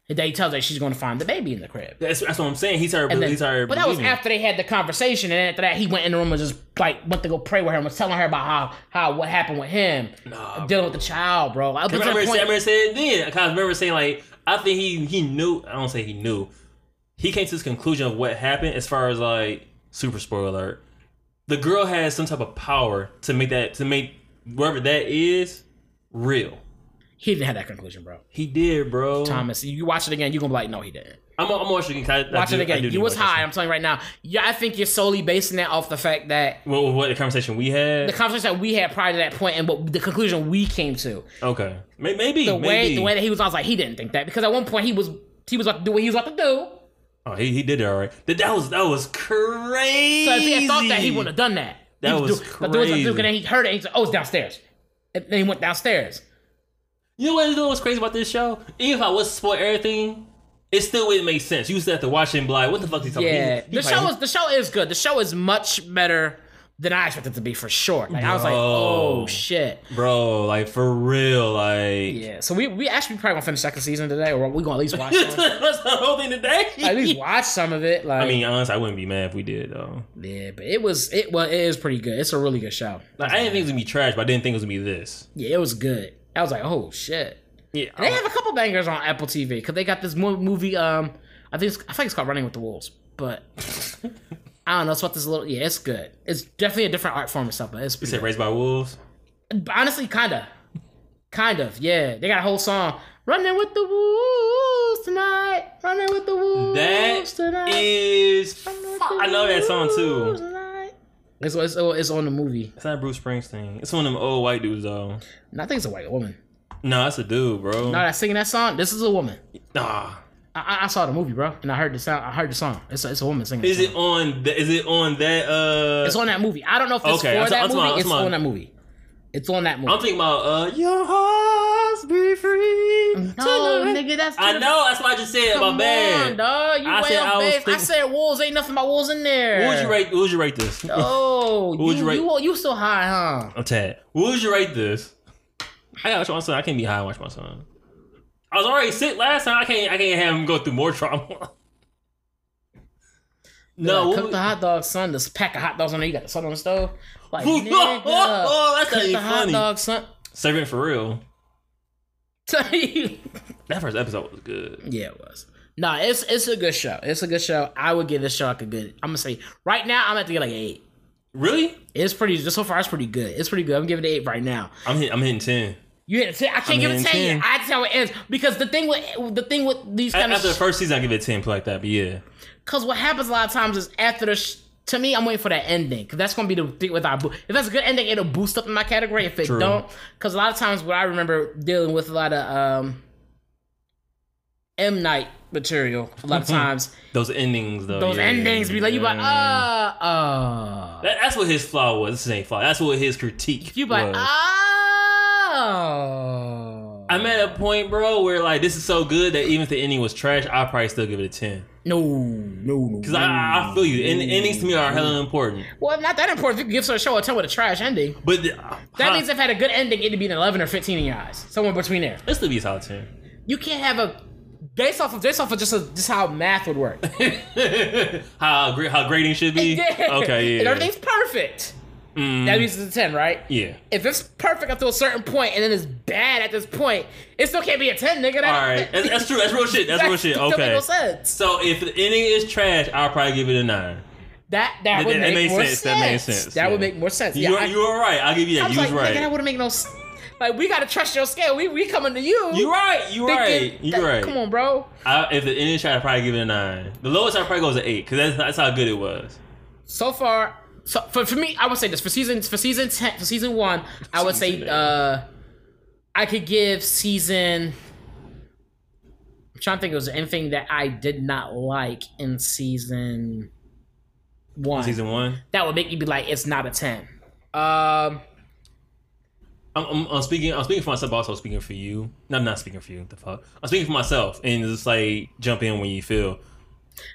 Speaker 2: and then he tells her she's going to find the baby in the crib.
Speaker 1: that's, that's what I'm saying. He's
Speaker 2: And then-
Speaker 1: he started
Speaker 2: but that was after they had the conversation, and after that, he went in the room and just like went to go pray with her and was telling her about how how what happened with him,
Speaker 1: Nah,
Speaker 2: dealing with the child, bro.
Speaker 1: I
Speaker 2: the
Speaker 1: remember,
Speaker 2: point-
Speaker 1: I remember saying then. Because I remember saying like I think he he knew. I don't say he knew. He came to this conclusion of what happened as far as like super spoiler alert. The girl has some type of power to make that to make whatever that is real.
Speaker 2: He didn't have that conclusion, bro.
Speaker 1: He did, bro.
Speaker 2: Thomas, you watch it again, you're gonna be like, no, he didn't.
Speaker 1: I'm I'm watching it again. 'cause I- I
Speaker 2: Watch it again. You was high. I'm telling you right now. Yeah, I think you're solely basing that off the fact that.
Speaker 1: What, what the conversation we had?
Speaker 2: the conversation that we had prior to that point and what the conclusion we came to.
Speaker 1: okay, May- maybe
Speaker 2: The way
Speaker 1: maybe.
Speaker 2: the way that he was, I was like, he didn't think that because at one point he was he was about to do what he was about to do.
Speaker 1: oh, he, he did it all right. That, that was that was crazy.
Speaker 2: So if he had thought that, he wouldn't have done that.
Speaker 1: That
Speaker 2: He
Speaker 1: was
Speaker 2: do- but there was a
Speaker 1: crazy.
Speaker 2: And then he heard it. And he's like, "Oh, it's downstairs." and then he went downstairs.
Speaker 1: You know what? You know what's crazy about this show? Even if I was to spoil everything, it still wouldn't make sense. You used to have to watch it and be like, "What the fuck is he talking?"
Speaker 2: Yeah,
Speaker 1: He- he
Speaker 2: the show is the show is good. The show is much better than I expected it to be for sure. Like I was like, oh shit.
Speaker 1: bro, like for real, like
Speaker 2: Yeah, so we we actually probably gonna finish second season today, or we gonna at least watch. some.
Speaker 1: that's the whole thing today.
Speaker 2: at least watch some of it. Like,
Speaker 1: I mean, honestly, I wouldn't be mad if we did though.
Speaker 2: yeah, but it was it well, it is pretty good. It's a really good show.
Speaker 1: Like, I didn't think it was gonna be trash, but I didn't think it was gonna be this.
Speaker 2: Yeah, it was good. I was like, oh shit.
Speaker 1: Yeah,
Speaker 2: And they have a couple bangers on Apple TV because they got this mo- movie. Um, I think it's, I think it's called Running with the Wolves, but I don't know. It's about this little. Yeah, it's good. It's definitely a different art form and stuff, but it's
Speaker 1: you said raised by wolves.
Speaker 2: honestly kind of, kind of. Yeah, they got a whole song. Running with the wolves tonight. Running with the wolves
Speaker 1: That
Speaker 2: tonight.
Speaker 1: is, I know that song too.
Speaker 2: It's, it's, it's on the movie.
Speaker 1: It's not Bruce Springsteen. It's one of them old white dudes though.
Speaker 2: And I think it's a white woman.
Speaker 1: No, that's a dude, bro.
Speaker 2: No, that's singing that song. This is a woman.
Speaker 1: Nah.
Speaker 2: I, I- saw the movie, bro, and I heard the sound. I heard the song. It's a, it's a woman singing.
Speaker 1: Is it on? The, is it on that? Uh,
Speaker 2: It's on that movie. I don't know if it's
Speaker 1: Okay,
Speaker 2: for that movie. it's on that movie. It's on that movie.
Speaker 1: I'm thinking about uh, your hearts be free.
Speaker 2: no,
Speaker 1: tonight.
Speaker 2: nigga, that's
Speaker 1: I know. That's what I just said
Speaker 2: Come
Speaker 1: about
Speaker 2: on,
Speaker 1: bad.
Speaker 2: dog. You
Speaker 1: I
Speaker 2: way
Speaker 1: said
Speaker 2: off
Speaker 1: I was
Speaker 2: base. I said wolves. Ain't nothing about wolves in there.
Speaker 1: What would you rate? What would you rate this?
Speaker 2: Oh,
Speaker 1: What would
Speaker 2: you,
Speaker 1: you rate-
Speaker 2: you, you so high, huh?
Speaker 1: I'm Tad. What would you rate this? I gotta watch my son. I can't be high and watch my son. I was already sick last time. I can't. I can't have him go through more trauma. no,
Speaker 2: Like, cook
Speaker 1: would-
Speaker 2: the hot dog, son. This pack of hot dogs on there. You got the sun on the stove. Like,
Speaker 1: Oh,
Speaker 2: nigga,
Speaker 1: oh, that's not
Speaker 2: cook
Speaker 1: even
Speaker 2: the hot
Speaker 1: funny.
Speaker 2: dog, son.
Speaker 1: Serving for real. That first episode was good.
Speaker 2: Yeah, it was. No, it's it's a good show. It's a good show. I would give this show like a good. I'm gonna say right now. I'm at to get like an eight.
Speaker 1: Really?
Speaker 2: It's pretty. Just so far, it's pretty good. It's pretty good. I'm giving it eight right now.
Speaker 1: I'm hitting. I'm hitting ten.
Speaker 2: You hit a 10. I can't
Speaker 1: I'm
Speaker 2: give it
Speaker 1: hitting
Speaker 2: 10 yet.
Speaker 1: 10.
Speaker 2: I tell it ends because the thing with the thing with these kind
Speaker 1: After the first season, I give it ten, like that. But yeah,
Speaker 2: because what happens a lot of times is after the. To me, I'm waiting for that ending because that's gonna be the thing with our. Bo- if that's a good ending, it'll boost up in my category. If it
Speaker 1: True.
Speaker 2: don't, because a lot of times what I remember dealing with a lot of um M Night material. A lot of times
Speaker 1: those endings though.
Speaker 2: those
Speaker 1: yeah,
Speaker 2: endings be like you like
Speaker 1: yeah.
Speaker 2: uh uh.
Speaker 1: That, that's what his flaw was. This ain't flaw. That's what his critique.
Speaker 2: You like
Speaker 1: was.
Speaker 2: oh.
Speaker 1: I'm at a point, bro, where like this is so good that even if the ending was trash, I'll probably still give it a ten.
Speaker 2: No no no.
Speaker 1: Cause I, I feel you. And endings to me are hella important.
Speaker 2: Well, not that important. If you give a show a 10 with a trash ending,
Speaker 1: But the,
Speaker 2: that means if it had a good ending, it'd be an 11 or 15 in your eyes. Somewhere between there.
Speaker 1: this still be a solid ten.
Speaker 2: You can't have a. Based off of based off of just a, just how math would work.
Speaker 1: how how grading should be.
Speaker 2: Yeah.
Speaker 1: Okay, yeah.
Speaker 2: And everything's perfect.
Speaker 1: Mm,
Speaker 2: That means it's a 10, right?
Speaker 1: yeah.
Speaker 2: If it's perfect up to a certain point and then it's bad at this point, it still can't be a 10, nigga. That,
Speaker 1: All right, that's, that's true. That's real shit. That's real shit.
Speaker 2: That
Speaker 1: Okay.
Speaker 2: no sense.
Speaker 1: So if the ending is trash, I'll probably give it a nine.
Speaker 2: That that would
Speaker 1: that
Speaker 2: make more
Speaker 1: sense.
Speaker 2: sense.
Speaker 1: That makes sense,
Speaker 2: That would make more sense. Yeah,
Speaker 1: you
Speaker 2: I,
Speaker 1: you were right. I'll give you
Speaker 2: I
Speaker 1: that.
Speaker 2: was
Speaker 1: You
Speaker 2: like,
Speaker 1: was
Speaker 2: nigga, that wouldn't make no sense. Like, we gotta trust your scale. We we coming to you.
Speaker 1: You right. You right. You
Speaker 2: that-
Speaker 1: right.
Speaker 2: Come on, bro.
Speaker 1: I, if the ending is trash, I'll probably give it a nine. The lowest I probably go is an eight because that's that's how good it was.
Speaker 2: so far so for, for me i would say this for season for season 10 for season 1 i would say
Speaker 1: Season
Speaker 2: uh i could give season i'm trying to think if there was anything that i did not like in season 1
Speaker 1: Season one.
Speaker 2: that would make me be like it's not a 10 um
Speaker 1: I'm, I'm, I'm speaking. I'm speaking for myself. but Also speaking for you. No, I'm not speaking for you. The fuck. I'm speaking for myself, and just like jump in when you feel.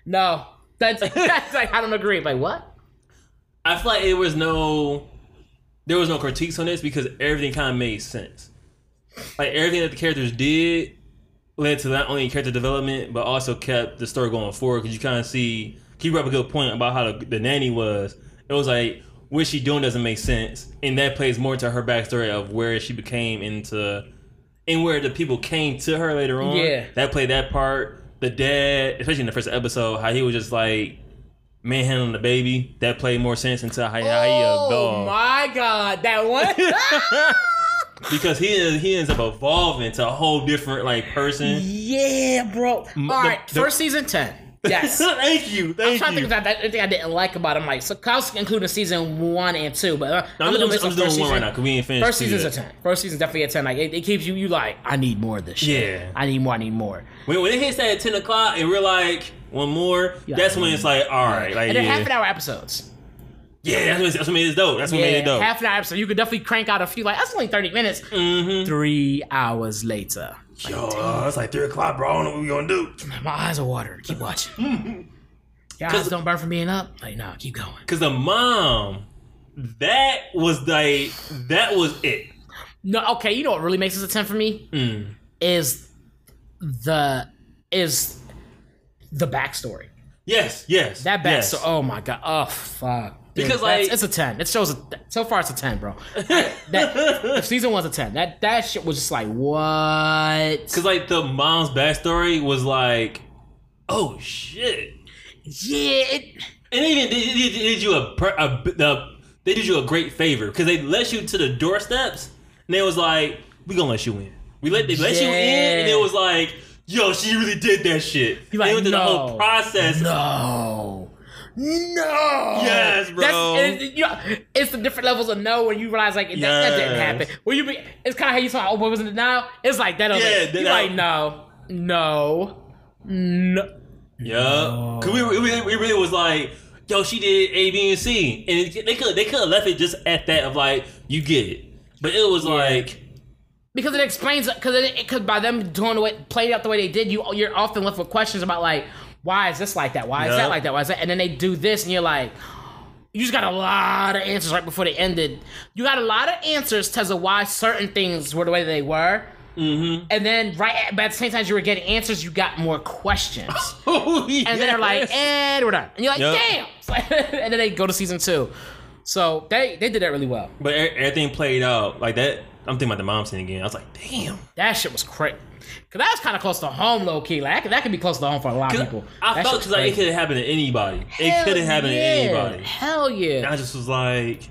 Speaker 2: no that's, that's like i don't agree like what
Speaker 1: I feel like it was no, there was no critiques on this because everything kind of made sense. Like everything that the characters did led to not only character development but also kept the story going forward. Because you kind of see, brought up a good point about how the, the nanny was. It was like what she doing doesn't make sense, and that plays more into her backstory of where she became into, and where the people came to her later on.
Speaker 2: Yeah.
Speaker 1: that played that part. The dad, especially in the first episode, how he was just like manhandling the baby. That played more sense into how, how he a
Speaker 2: oh my god that one
Speaker 1: because he is, he ends up evolving to a whole different like person.
Speaker 2: yeah bro all right
Speaker 1: the-
Speaker 2: first season 10 yes
Speaker 1: thank you, Thank I'm
Speaker 2: trying to think of that, anything I didn't like about him. Like, so Kowski including season one and two, but uh,
Speaker 1: I'm, I'm,
Speaker 2: gonna
Speaker 1: I'm, just doing one right now because we ain't finished.
Speaker 2: First season's a ten. First season's definitely a ten. Like, it, it keeps you you like, I need more of this shit.
Speaker 1: Yeah.
Speaker 2: I need more. I need more.
Speaker 1: When, when it hits that at ten o'clock and we're like one more,
Speaker 2: Yeah.
Speaker 1: that's when it's like all right, like
Speaker 2: And they're
Speaker 1: yeah.
Speaker 2: half an hour episodes.
Speaker 1: Yeah, that's what, that's what made it dope. That's what made it dope.
Speaker 2: half an hour episode. You could definitely crank out a few. Like that's only thirty minutes.
Speaker 1: mm-hmm.
Speaker 2: Three hours later,
Speaker 1: Yo, uh, it's like three o'clock, bro. I don't know what we gonna do.
Speaker 2: my eyes are watering. Keep watching. Your eyes don't burn from being up. Like no, keep going.
Speaker 1: Cause the mom, that was like that was it.
Speaker 2: No, okay. You know what really makes this a ten for me
Speaker 1: Mm.
Speaker 2: is the is the backstory.
Speaker 1: Yes, yes.
Speaker 2: That
Speaker 1: yes.
Speaker 2: backstory. Oh my god. Oh fuck. Dude,
Speaker 1: Because, like-
Speaker 2: it's a ten. It shows a, so far it's a ten, bro. that season one's a ten. That that shit was just like what?
Speaker 1: Cause like the mom's backstory was like, oh shit.
Speaker 2: Yeah, it,
Speaker 1: And even they, they, they did you a, per- a they did you a great favor because they let you to the doorsteps and they was like, we gonna let you in. We let they let you in and it was like, yo, she really did that shit.
Speaker 2: You like,
Speaker 1: they went through the whole process.
Speaker 2: no, no.
Speaker 1: Yes, bro.
Speaker 2: That's, it's, you know, it's the different levels of no when you realize like that, that didn't happen. When you be, it's kind of how you saw. Oh, what was it now? It's like that.
Speaker 1: Yeah,
Speaker 2: Yeah, you
Speaker 1: that-
Speaker 2: like no, no, no.
Speaker 1: Yeah, cause we, we, we we really was like, yo, she did A, B, and C, and they could they could have left it just at that of like, you get it, but it was like,
Speaker 2: because it explains because it because by them doing the way playing out the way they did, you you're often left with questions about like why is this like that? Why is that like that? Why is that? And then they do this, and you're like, you just got a lot of answers right before they ended. You got a lot of answers as to why certain things were the way they were.
Speaker 1: mm-hmm.
Speaker 2: And then right, at, but at the same time as you were getting answers, you got more questions.
Speaker 1: oh,
Speaker 2: And then they're like, and we're done. And you're like,
Speaker 1: Yep.
Speaker 2: damn. And then they go to season two. So they they did that really well.
Speaker 1: but everything played out like that. I'm thinking about the mom scene again. I was like, damn.
Speaker 2: That shit was crazy. Cause that was kind of close to home, low key. Like that could, be close to home for a lot of people.
Speaker 1: I
Speaker 2: That
Speaker 1: felt because like it could have happened to anybody. it could have happened
Speaker 2: yeah.
Speaker 1: to anybody.
Speaker 2: Hell
Speaker 1: And
Speaker 2: yeah,
Speaker 1: I just was like,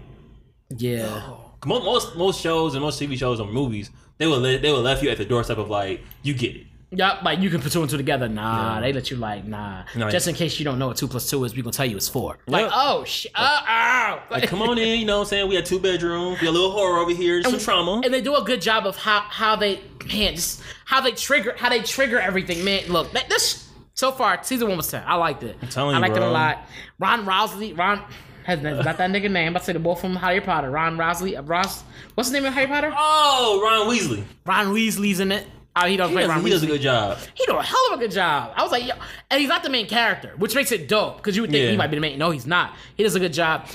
Speaker 2: yeah.
Speaker 1: most most most shows and most TV shows or movies, they will let, they will left you at the doorstep of like, you get it.
Speaker 2: Yup, like you can put two and two together. Nah,
Speaker 1: Yeah.
Speaker 2: they let you like nah.
Speaker 1: Nah,
Speaker 2: Just in case you don't know what two plus two is, we gonna tell you it's four. Like
Speaker 1: Yep.
Speaker 2: oh shit, oh, oh.
Speaker 1: Like, come on in, you know what I'm saying? We had two bedrooms, we a little horror over here, some trauma.
Speaker 2: and they do a good job of how how they man just how they trigger how they trigger everything. Man, look that, this so far season one was ten. I liked it.
Speaker 1: I'm telling
Speaker 2: I
Speaker 1: you,
Speaker 2: liked it a lot. Ron Rosley, Ron has got that nigga name. I'm about to say the boy from Harry Potter. Ron Rosley, uh, Ross. What's the name of Harry Potter?
Speaker 1: Oh, Ron Weasley.
Speaker 2: Ron Weasley's in it. Oh, he don't
Speaker 1: He does, he does a good job.
Speaker 2: He do a hell of a good job. I was like, yo, and he's not the main character, which makes it dope because you would think
Speaker 1: Yeah.
Speaker 2: he might be the main. No, he's not. He does a good job.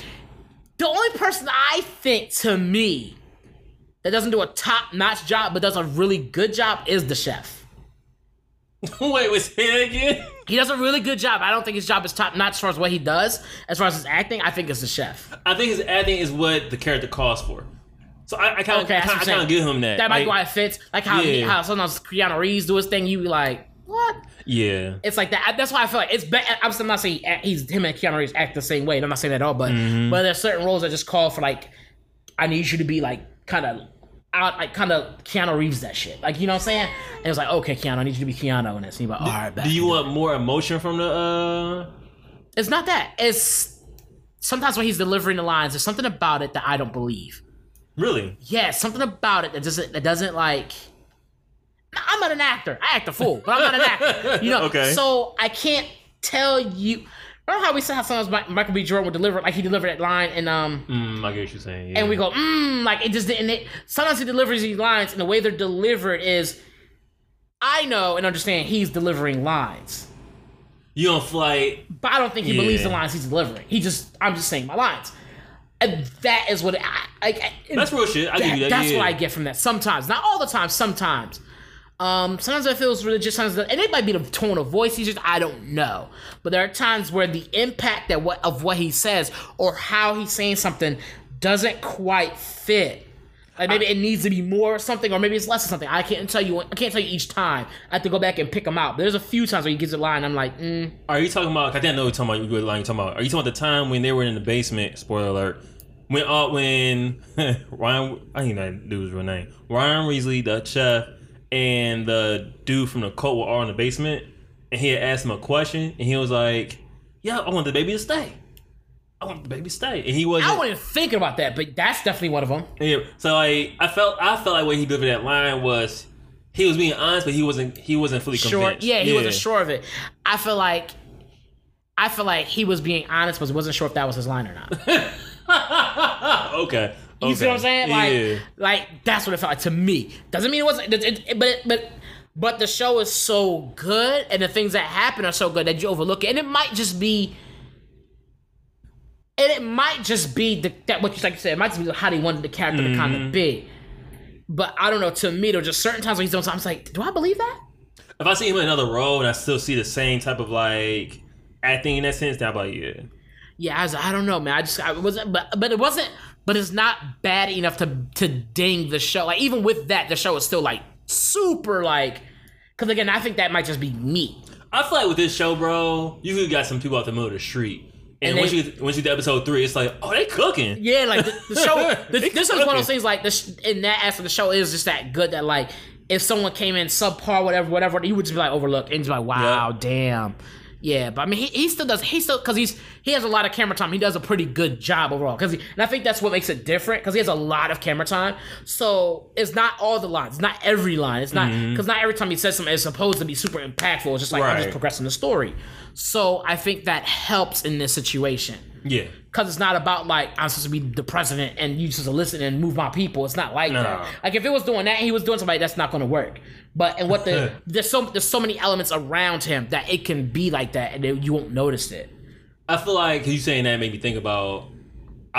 Speaker 2: The only person I think to me that doesn't do a top notch job but does a really good job is the chef.
Speaker 1: Wait, wait, he again?
Speaker 2: He does a really good job. I don't think his job is top notch as far as what he does. As far as his acting, I think it's the chef.
Speaker 1: I think his acting is what the character calls for. So I, I kind of,
Speaker 2: Okay,
Speaker 1: I kind of give him that.
Speaker 2: That might
Speaker 1: Like,
Speaker 2: be why it fits. Like how
Speaker 1: Yeah.
Speaker 2: how sometimes Keanu Reeves do his thing, you be like, what?
Speaker 1: Yeah,
Speaker 2: It's like that. That's why I feel like it's better. I'm not saying he's him and Keanu Reeves act the same way. and I'm not saying that at all, but
Speaker 1: Mm-hmm.
Speaker 2: but there's certain roles that just call for like, I need you to be like kind of out, like kind of Keanu Reeves that shit. Like you know what I'm saying? And it was like, okay, Keanu, I need you to be Keanu in this. And you're like, all right, bet.
Speaker 1: Do you want more emotion from the? uh
Speaker 2: It's not that. It's sometimes when he's delivering the lines, there's something about it that I don't believe.
Speaker 1: Really?
Speaker 2: Yeah, something about it that doesn't that doesn't like. I'm not an actor. I act a fool, but I'm not an actor. You know.
Speaker 1: Okay.
Speaker 2: So I can't tell you. Remember how we said how sometimes Michael B. Jordan would deliver like he delivered that line and um
Speaker 1: Mm, I get what you're saying. Yeah.
Speaker 2: and we go mm like it just didn't. It, sometimes he delivers these lines and the way they're delivered is. I know and understand he's delivering lines,
Speaker 1: you don't fly.
Speaker 2: but I don't think he believes the lines he's delivering. He just I'm just saying my lines, and that is what I,
Speaker 1: That's real shit. I give you that.
Speaker 2: that's
Speaker 1: yeah.
Speaker 2: what I get from that. Sometimes, not all the time. Sometimes, um, sometimes I feel it's religious. Sometimes, and it might be the tone of voice. He's just I don't know. But there are times where the impact that what of what he says or how he's saying something doesn't quite fit. Like maybe it needs to be more or something, or maybe it's less of something. I can't tell you. I can't tell you each time. I have to go back and pick him out. But there's a few times where he gives a line. I'm like, mm,
Speaker 1: Are you talking about? I didn't know you're talking about. What line you talking about? Are you talking about the time when they were in the basement? Spoiler alert. When uh, when Ryan, I think that dude's real name. Ryan Weasley, the chef, and the dude from the cult were all in the basement, and he had asked him a question, and he was like, "Yeah, I want the baby to stay. I want the baby to stay." And he wasn't.
Speaker 2: I wasn't thinking about that, but that's definitely one of them.
Speaker 1: Yeah, so like I felt I felt like when he delivered that line was he was being honest, but he wasn't he wasn't fully
Speaker 2: sure.
Speaker 1: convinced.
Speaker 2: Yeah, he wasn't sure of it. I feel like I feel like he was being honest, but wasn't sure if that was his line or not.
Speaker 1: okay.
Speaker 2: You see what I'm saying? Like,
Speaker 1: yeah.
Speaker 2: like that's what it felt like to me. Doesn't mean it wasn't, it, it- but it, but but the show is so good, and the things that happen are so good that you overlook it, and it might just be, and it might just be the, that what you like you said, it might just be how they wanted the character to kind
Speaker 1: Mm-hmm.
Speaker 2: of be. But I don't know. To me, there were just certain times when he's doing something. I'm like, do I believe that?
Speaker 1: if I see him in another role and I still see the same type of like acting in that sense, then I'm like, yeah.
Speaker 2: Yeah, I, was, I don't know, man. I just I wasn't, but but it wasn't, but it's not bad enough to to ding the show. Like even with that, the show is still like super like. Because again, I think that might just be me.
Speaker 1: I feel like with this show, bro, you could got some people out the middle of the street. And,
Speaker 2: And
Speaker 1: once
Speaker 2: they-
Speaker 1: you once you get to episode three, it's like, oh, they cooking.
Speaker 2: Yeah, like the, the show. The, this is one of those things. Like this in that aspect, the show is just that good that like if someone came in subpar, whatever, whatever, you would just be like overlooked and just be like, wow,
Speaker 1: Yeah.
Speaker 2: damn. Yeah, but I mean, he, he still does. He still because he's he has a lot of camera time. He does a pretty good job overall. Because and I think that's what makes it different. Because he has a lot of camera time. So it's not all the lines. Not every line. It's not mm-hmm. because not every time he says something is supposed to be super impactful. It's just like I'm just progressing the story. So I think that helps in this situation
Speaker 1: Yeah.
Speaker 2: because it's not about like I'm supposed to be the president and you just listen and move my people. It's not like
Speaker 1: No.
Speaker 2: that. Like if it was doing that, he was doing somebody that's not going to work. But and what the there's so there's so many elements around him that it can be like that and you won't notice it.
Speaker 1: I feel like you saying that made me think about.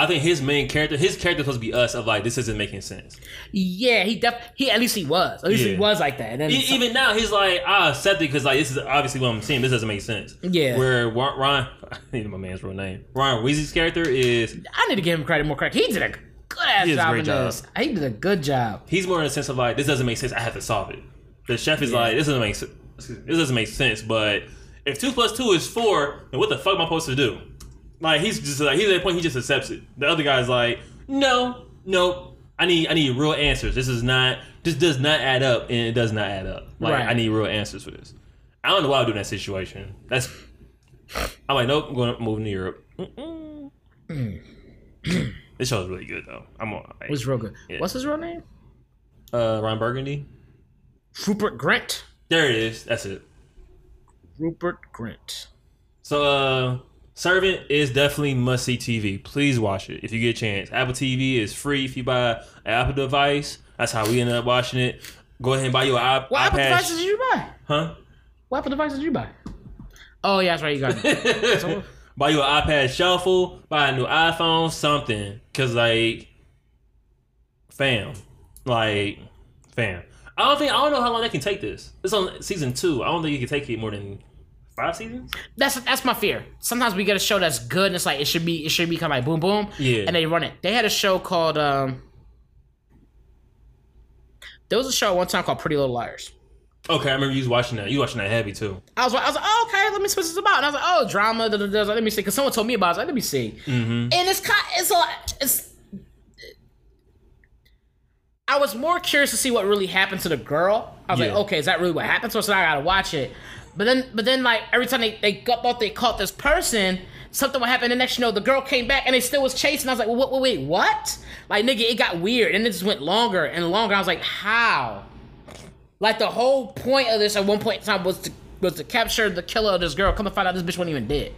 Speaker 1: I think his main character, his character, supposed to be us of like this isn't making sense.
Speaker 2: Yeah, he def he at least he was at least he was like that. And then
Speaker 1: E- even now, he's like, I accept it because like this is obviously what I'm seeing. This doesn't make sense.
Speaker 2: Yeah.
Speaker 1: Where Ron, Ron I need my man's real name. Ron Weasley's character is
Speaker 2: I need to give him credit more credit. He did a good ass
Speaker 1: He a
Speaker 2: job in
Speaker 1: job.
Speaker 2: this. He did a good job.
Speaker 1: he's more in the sense of like this doesn't make sense. I have to solve it. The chef is like this doesn't make sense. This doesn't make sense. But if two plus two is four, then what the fuck am I supposed to do? Like he's just like he's at that point he just accepts it. The other guy's like, no, no, I need I need real answers. This is not this does not add up and it does not add up. Like
Speaker 2: Right.
Speaker 1: I need real answers for this. I don't know why I would do in that situation. That's I'm like nope, I'm going to move to Europe. This show is really good though. I'm on.
Speaker 2: It was real good.
Speaker 1: Yeah.
Speaker 2: What's his real name?
Speaker 1: Uh, Ron Burgundy.
Speaker 2: Rupert Grint.
Speaker 1: There it is. That's it.
Speaker 2: Rupert Grint.
Speaker 1: So, uh, Servant is definitely must see TV. Please watch it if you get a chance. Apple TV is free if you buy an Apple device. That's how we ended up watching it. Go ahead and buy your iP-
Speaker 2: What Apple
Speaker 1: iPad.
Speaker 2: devices did you buy?
Speaker 1: huh?
Speaker 2: What Apple devices did you buy? Oh yeah, that's right. You got it.
Speaker 1: buy you an iPod Shuffle. Buy a new iPhone. Something. Cause like, fam, like, fam. I don't think I don't know how long they can take this. It's on season two. I don't think you can take it more than five seasons.
Speaker 2: that's that's my fear. Sometimes we get a show that's good and it's like it should be it should become like boom boom.
Speaker 1: Yeah.
Speaker 2: And they run it. They had a show called um. There was a show one time called Pretty Little Liars.
Speaker 1: Okay, I remember you was watching that. You watching that heavy too.
Speaker 2: I was, I was like, oh, okay, let me see what this is about. And I was like, oh, drama. Da, da, da. Like, let me see, because someone told me about it. I was like, let me see. And it's kind, it's a, lot- it's. I was more curious to see what really happened to the girl. I was
Speaker 1: Yeah.
Speaker 2: like, okay, is that really what happened to her? So I gotta watch it. But then, but then, like every time they they got, thought they caught this person, something would happen. And next, you know, the girl came back and they still was chasing. I was like, well, wait, wait, what? Like, nigga, it got weird, and it just went longer and longer. I was like, how? Like the whole point of this at one point in time was to was to capture the killer of this girl. Come to find out this bitch wasn't even dead.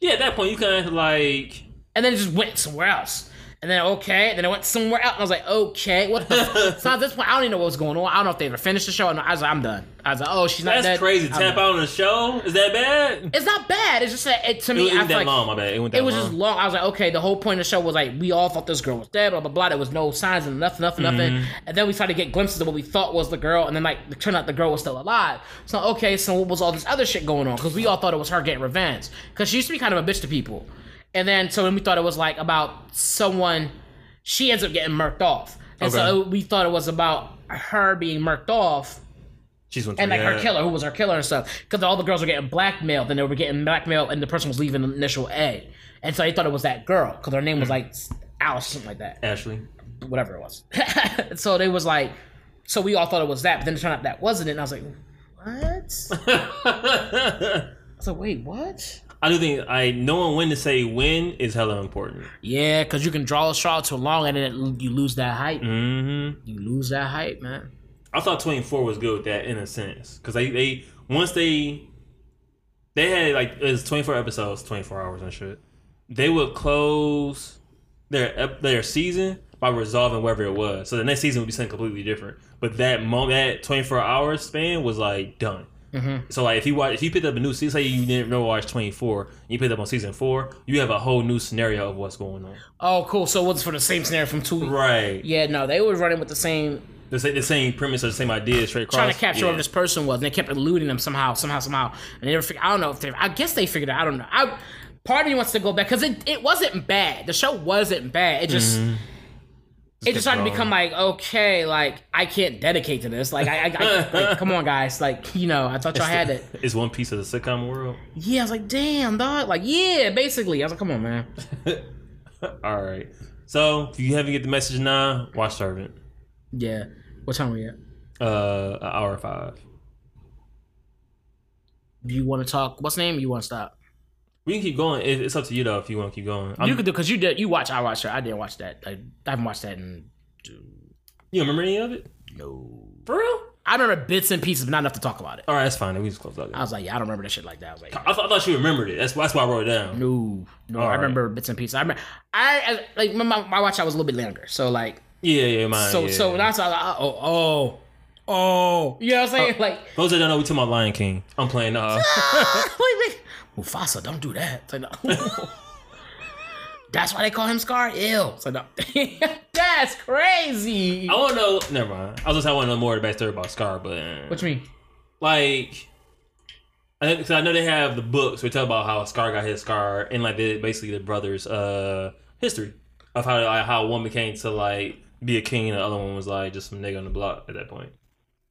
Speaker 1: Yeah, at that point you kind of like
Speaker 2: And then it just went somewhere else. And then okay, then it went somewhere else. And I was like, okay, what the? So at this point, I don't even know what was going on. I don't know if they ever finished the show. I was like, I'm done. I was like, oh, she's not
Speaker 1: that's
Speaker 2: dead.
Speaker 1: crazy.
Speaker 2: I'm
Speaker 1: Tap out on the show is that bad?
Speaker 2: It's not bad. It's just that it, to me,
Speaker 1: it
Speaker 2: I
Speaker 1: was that
Speaker 2: like
Speaker 1: long. My bad. It went that
Speaker 2: it was
Speaker 1: long.
Speaker 2: just long. I was like, okay, the whole point of the show was like we all thought this girl was dead, blah blah blah. There was no signs and nothing, nothing, nothing.
Speaker 1: Mm-hmm.
Speaker 2: And then we started to get glimpses of what we thought was the girl, and then like it turned out the girl was still alive. So okay, so what was all this other shit going on? Because we all thought it was her getting revenge. Because she used to be kind of a bitch to people, and then so then we thought it was like about someone. She ends up getting murked off, and so it- we thought it was about her being murked off
Speaker 1: She's went
Speaker 2: and like her killer, who was her killer and stuff, because all the girls were getting blackmailed, and they were getting blackmailed, and the person was leaving the initial A, and so they thought it was that girl because her name was like Alice, or something like that,
Speaker 1: Ashley.
Speaker 2: whatever it was. so they was like, so we all thought it was that, but then it turned out that wasn't it, and I was like, what? I was like, wait, what?
Speaker 1: I do think I knowing when to say when is hella important.
Speaker 2: Yeah, because you can draw a straw too long, and then it, you lose that hype.
Speaker 1: Mm-hmm.
Speaker 2: You lose that hype, man.
Speaker 1: I thought Twenty Four was good with that in a sense because they they once they they had like it was twenty four episodes, twenty four hours and shit. They would close their their season by resolving whatever it was. So the next season would be something completely different. But that moment, that twenty four hours span was like done.
Speaker 2: Mm-hmm.
Speaker 1: So like if you watch, if you picked up a new season, say you didn't know watch twenty four, you picked up on season four, you have a whole new scenario of what's going on.
Speaker 2: Oh, cool. So what's for the same scenario from two?
Speaker 1: Right.
Speaker 2: Yeah, no, they were running with the same,
Speaker 1: The same, the same premise or the same idea straight across.
Speaker 2: trying to capture
Speaker 1: yeah.
Speaker 2: whoever this person was, and they kept eluding them somehow, somehow, somehow. And they never figured. I don't know if they. I guess they figured it. out. I don't know. I part of me wants to go back because it, it wasn't bad. The show wasn't bad. It just. It just started to become like okay, like I can't dedicate to this. Like I, I, I like, come on, guys. Like you know, I thought y'all had it.
Speaker 1: It's one piece of the sitcom world.
Speaker 2: Yeah, I was like, damn, dog. Like yeah, basically. I was like, come on, man.
Speaker 1: All right. So if you haven't get the message now, watch Servant.
Speaker 2: Yeah. What time are we at?
Speaker 1: Uh, an hour five.
Speaker 2: Do you want to talk? What's the name? You want to stop?
Speaker 1: We can keep going. It- It's up to you though. If you want to keep going, I'm,
Speaker 2: you could do because you did. You watch. I watched it. I didn't watch that. Like, I haven't watched that in.
Speaker 1: you remember any of it?
Speaker 2: No.
Speaker 1: For real?
Speaker 2: I remember bits and pieces, but not enough to talk about it.
Speaker 1: All right, that's fine. Then we just close out.
Speaker 2: I was like, yeah, I don't remember that shit like that. I was like,
Speaker 1: I, thought, I thought you remembered it. That's that's why I wrote it down.
Speaker 2: no, no.
Speaker 1: All
Speaker 2: I
Speaker 1: right.
Speaker 2: remember bits and pieces. I remember. I I- like my, my watch. I was a little bit younger, so like,
Speaker 1: Yeah, yeah, mine.
Speaker 2: so
Speaker 1: yeah.
Speaker 2: so that's all. Like, oh oh oh. You know what I'm saying? Like,
Speaker 1: Those that don't know, we talking about Lion King. I'm playing. Uh,
Speaker 2: wait, wait. Mufasa, don't do that. It's like, no. That's why they call him Scar. Ew. So no. That's crazy.
Speaker 1: I want to know. Never mind. I was just I want to know more about the backstory about Scar, but uh,
Speaker 2: What you mean?
Speaker 1: like, I, cause I know they have the books where talk about how Scar got his scar and like the, basically the brothers' uh history of how like, how one became to like be a king and the other one was like just some nigga on the block at that point.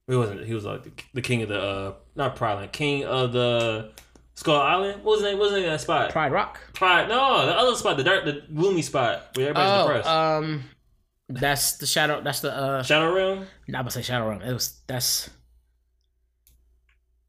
Speaker 1: He wasn't. He was like the, the king of the uh not Pride Land, king of the Skull Island. What was his name? What was the name of that spot?
Speaker 2: Pride Rock.
Speaker 1: Pride. No, the other spot, the dark, the gloomy spot where everybody's
Speaker 2: Oh,
Speaker 1: depressed.
Speaker 2: um, that's the shadow. That's the uh.
Speaker 1: Shadow Realm.
Speaker 2: Not gonna say shadow realm. It was that's.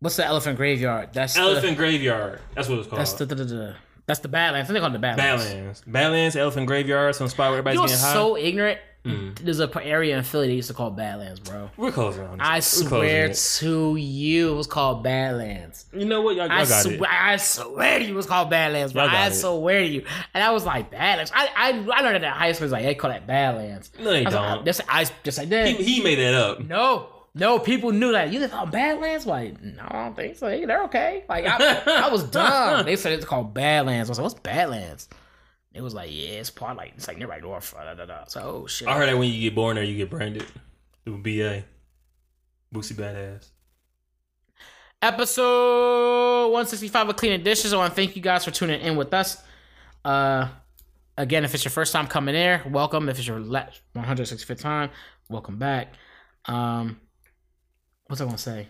Speaker 2: What's the elephant graveyard? That's
Speaker 1: Elephant Graveyard. That's what it was called.
Speaker 2: that's the, the, the, the that's the Badlands. I think they call it the Badlands.
Speaker 1: Badlands. Badlands, Elephant Graveyard, some spot where everybody's
Speaker 2: You know
Speaker 1: getting high.
Speaker 2: so ignorant?
Speaker 1: Mm.
Speaker 2: There's a area in Philly they used to call Badlands, bro.
Speaker 1: We're closing on this.
Speaker 2: I swear to you, it was called Badlands.
Speaker 1: You know what? Y'all, y'all
Speaker 2: I,
Speaker 1: got
Speaker 2: swear,
Speaker 1: it.
Speaker 2: I swear to you, it was called Badlands, bro. I
Speaker 1: it.
Speaker 2: swear to you, and I was like Badlands. I I, I learned that at high school. It's like they call that Badlands.
Speaker 1: No, they
Speaker 2: I was like,
Speaker 1: don't.
Speaker 2: Just I just like that.
Speaker 1: He, he made that up.
Speaker 2: No, no, people knew that. You live on Badlands? Like, no, I don't think so. Hey, They're okay. Like, I, I was dumb. They said it's called Badlands. I was like, what's Badlands? It was like, yeah, it's part like it's like near right north. Da, da, da. So, oh shit.
Speaker 1: I heard that when you get born there, you get branded. Through BA. Boosie Badazz.
Speaker 2: Episode 165 of Cleaning Dishes. I want to thank you guys for tuning in with us. Uh, again, if it's your first time coming here, welcome. If it's your 165th time, welcome back. Um, what's I gonna say?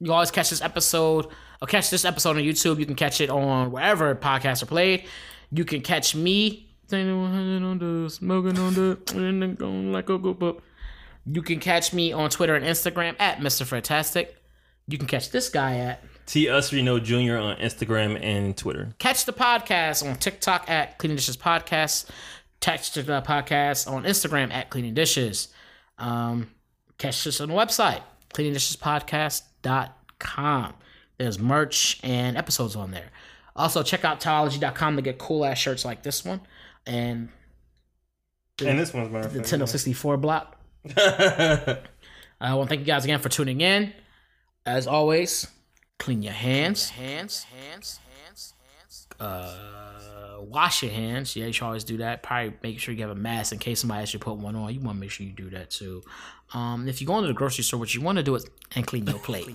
Speaker 2: You always catch this episode or catch this episode on YouTube. You can catch it on wherever podcasts are played. You can catch me on the smoking on the like a go. You can catch me on Twitter and Instagram at Mr. Fantastic. You can catch this guy at
Speaker 1: T. Usrino Jr. on Instagram and Twitter.
Speaker 2: catch the podcast on TikTok at Cleaning Dishes Podcast. Catch the podcast on Instagram at Cleaning Dishes. Um, catch us on the website, cleaningdishespodcast.com. There's merch and episodes on there. Also, check out Tology.com to get cool ass shirts like this one and
Speaker 1: And this one's my
Speaker 2: the Nintendo 64 block. I want to thank you guys again for tuning in. As always, clean your hands. Hands, hands, hands, hands. Uh, wash your hands. Yeah, you should always do that. Probably make sure you have a mask in case somebody asks you to put one on. You want to make sure you do that too. Um, if you go into the grocery store, what you want to do is and clean your plate.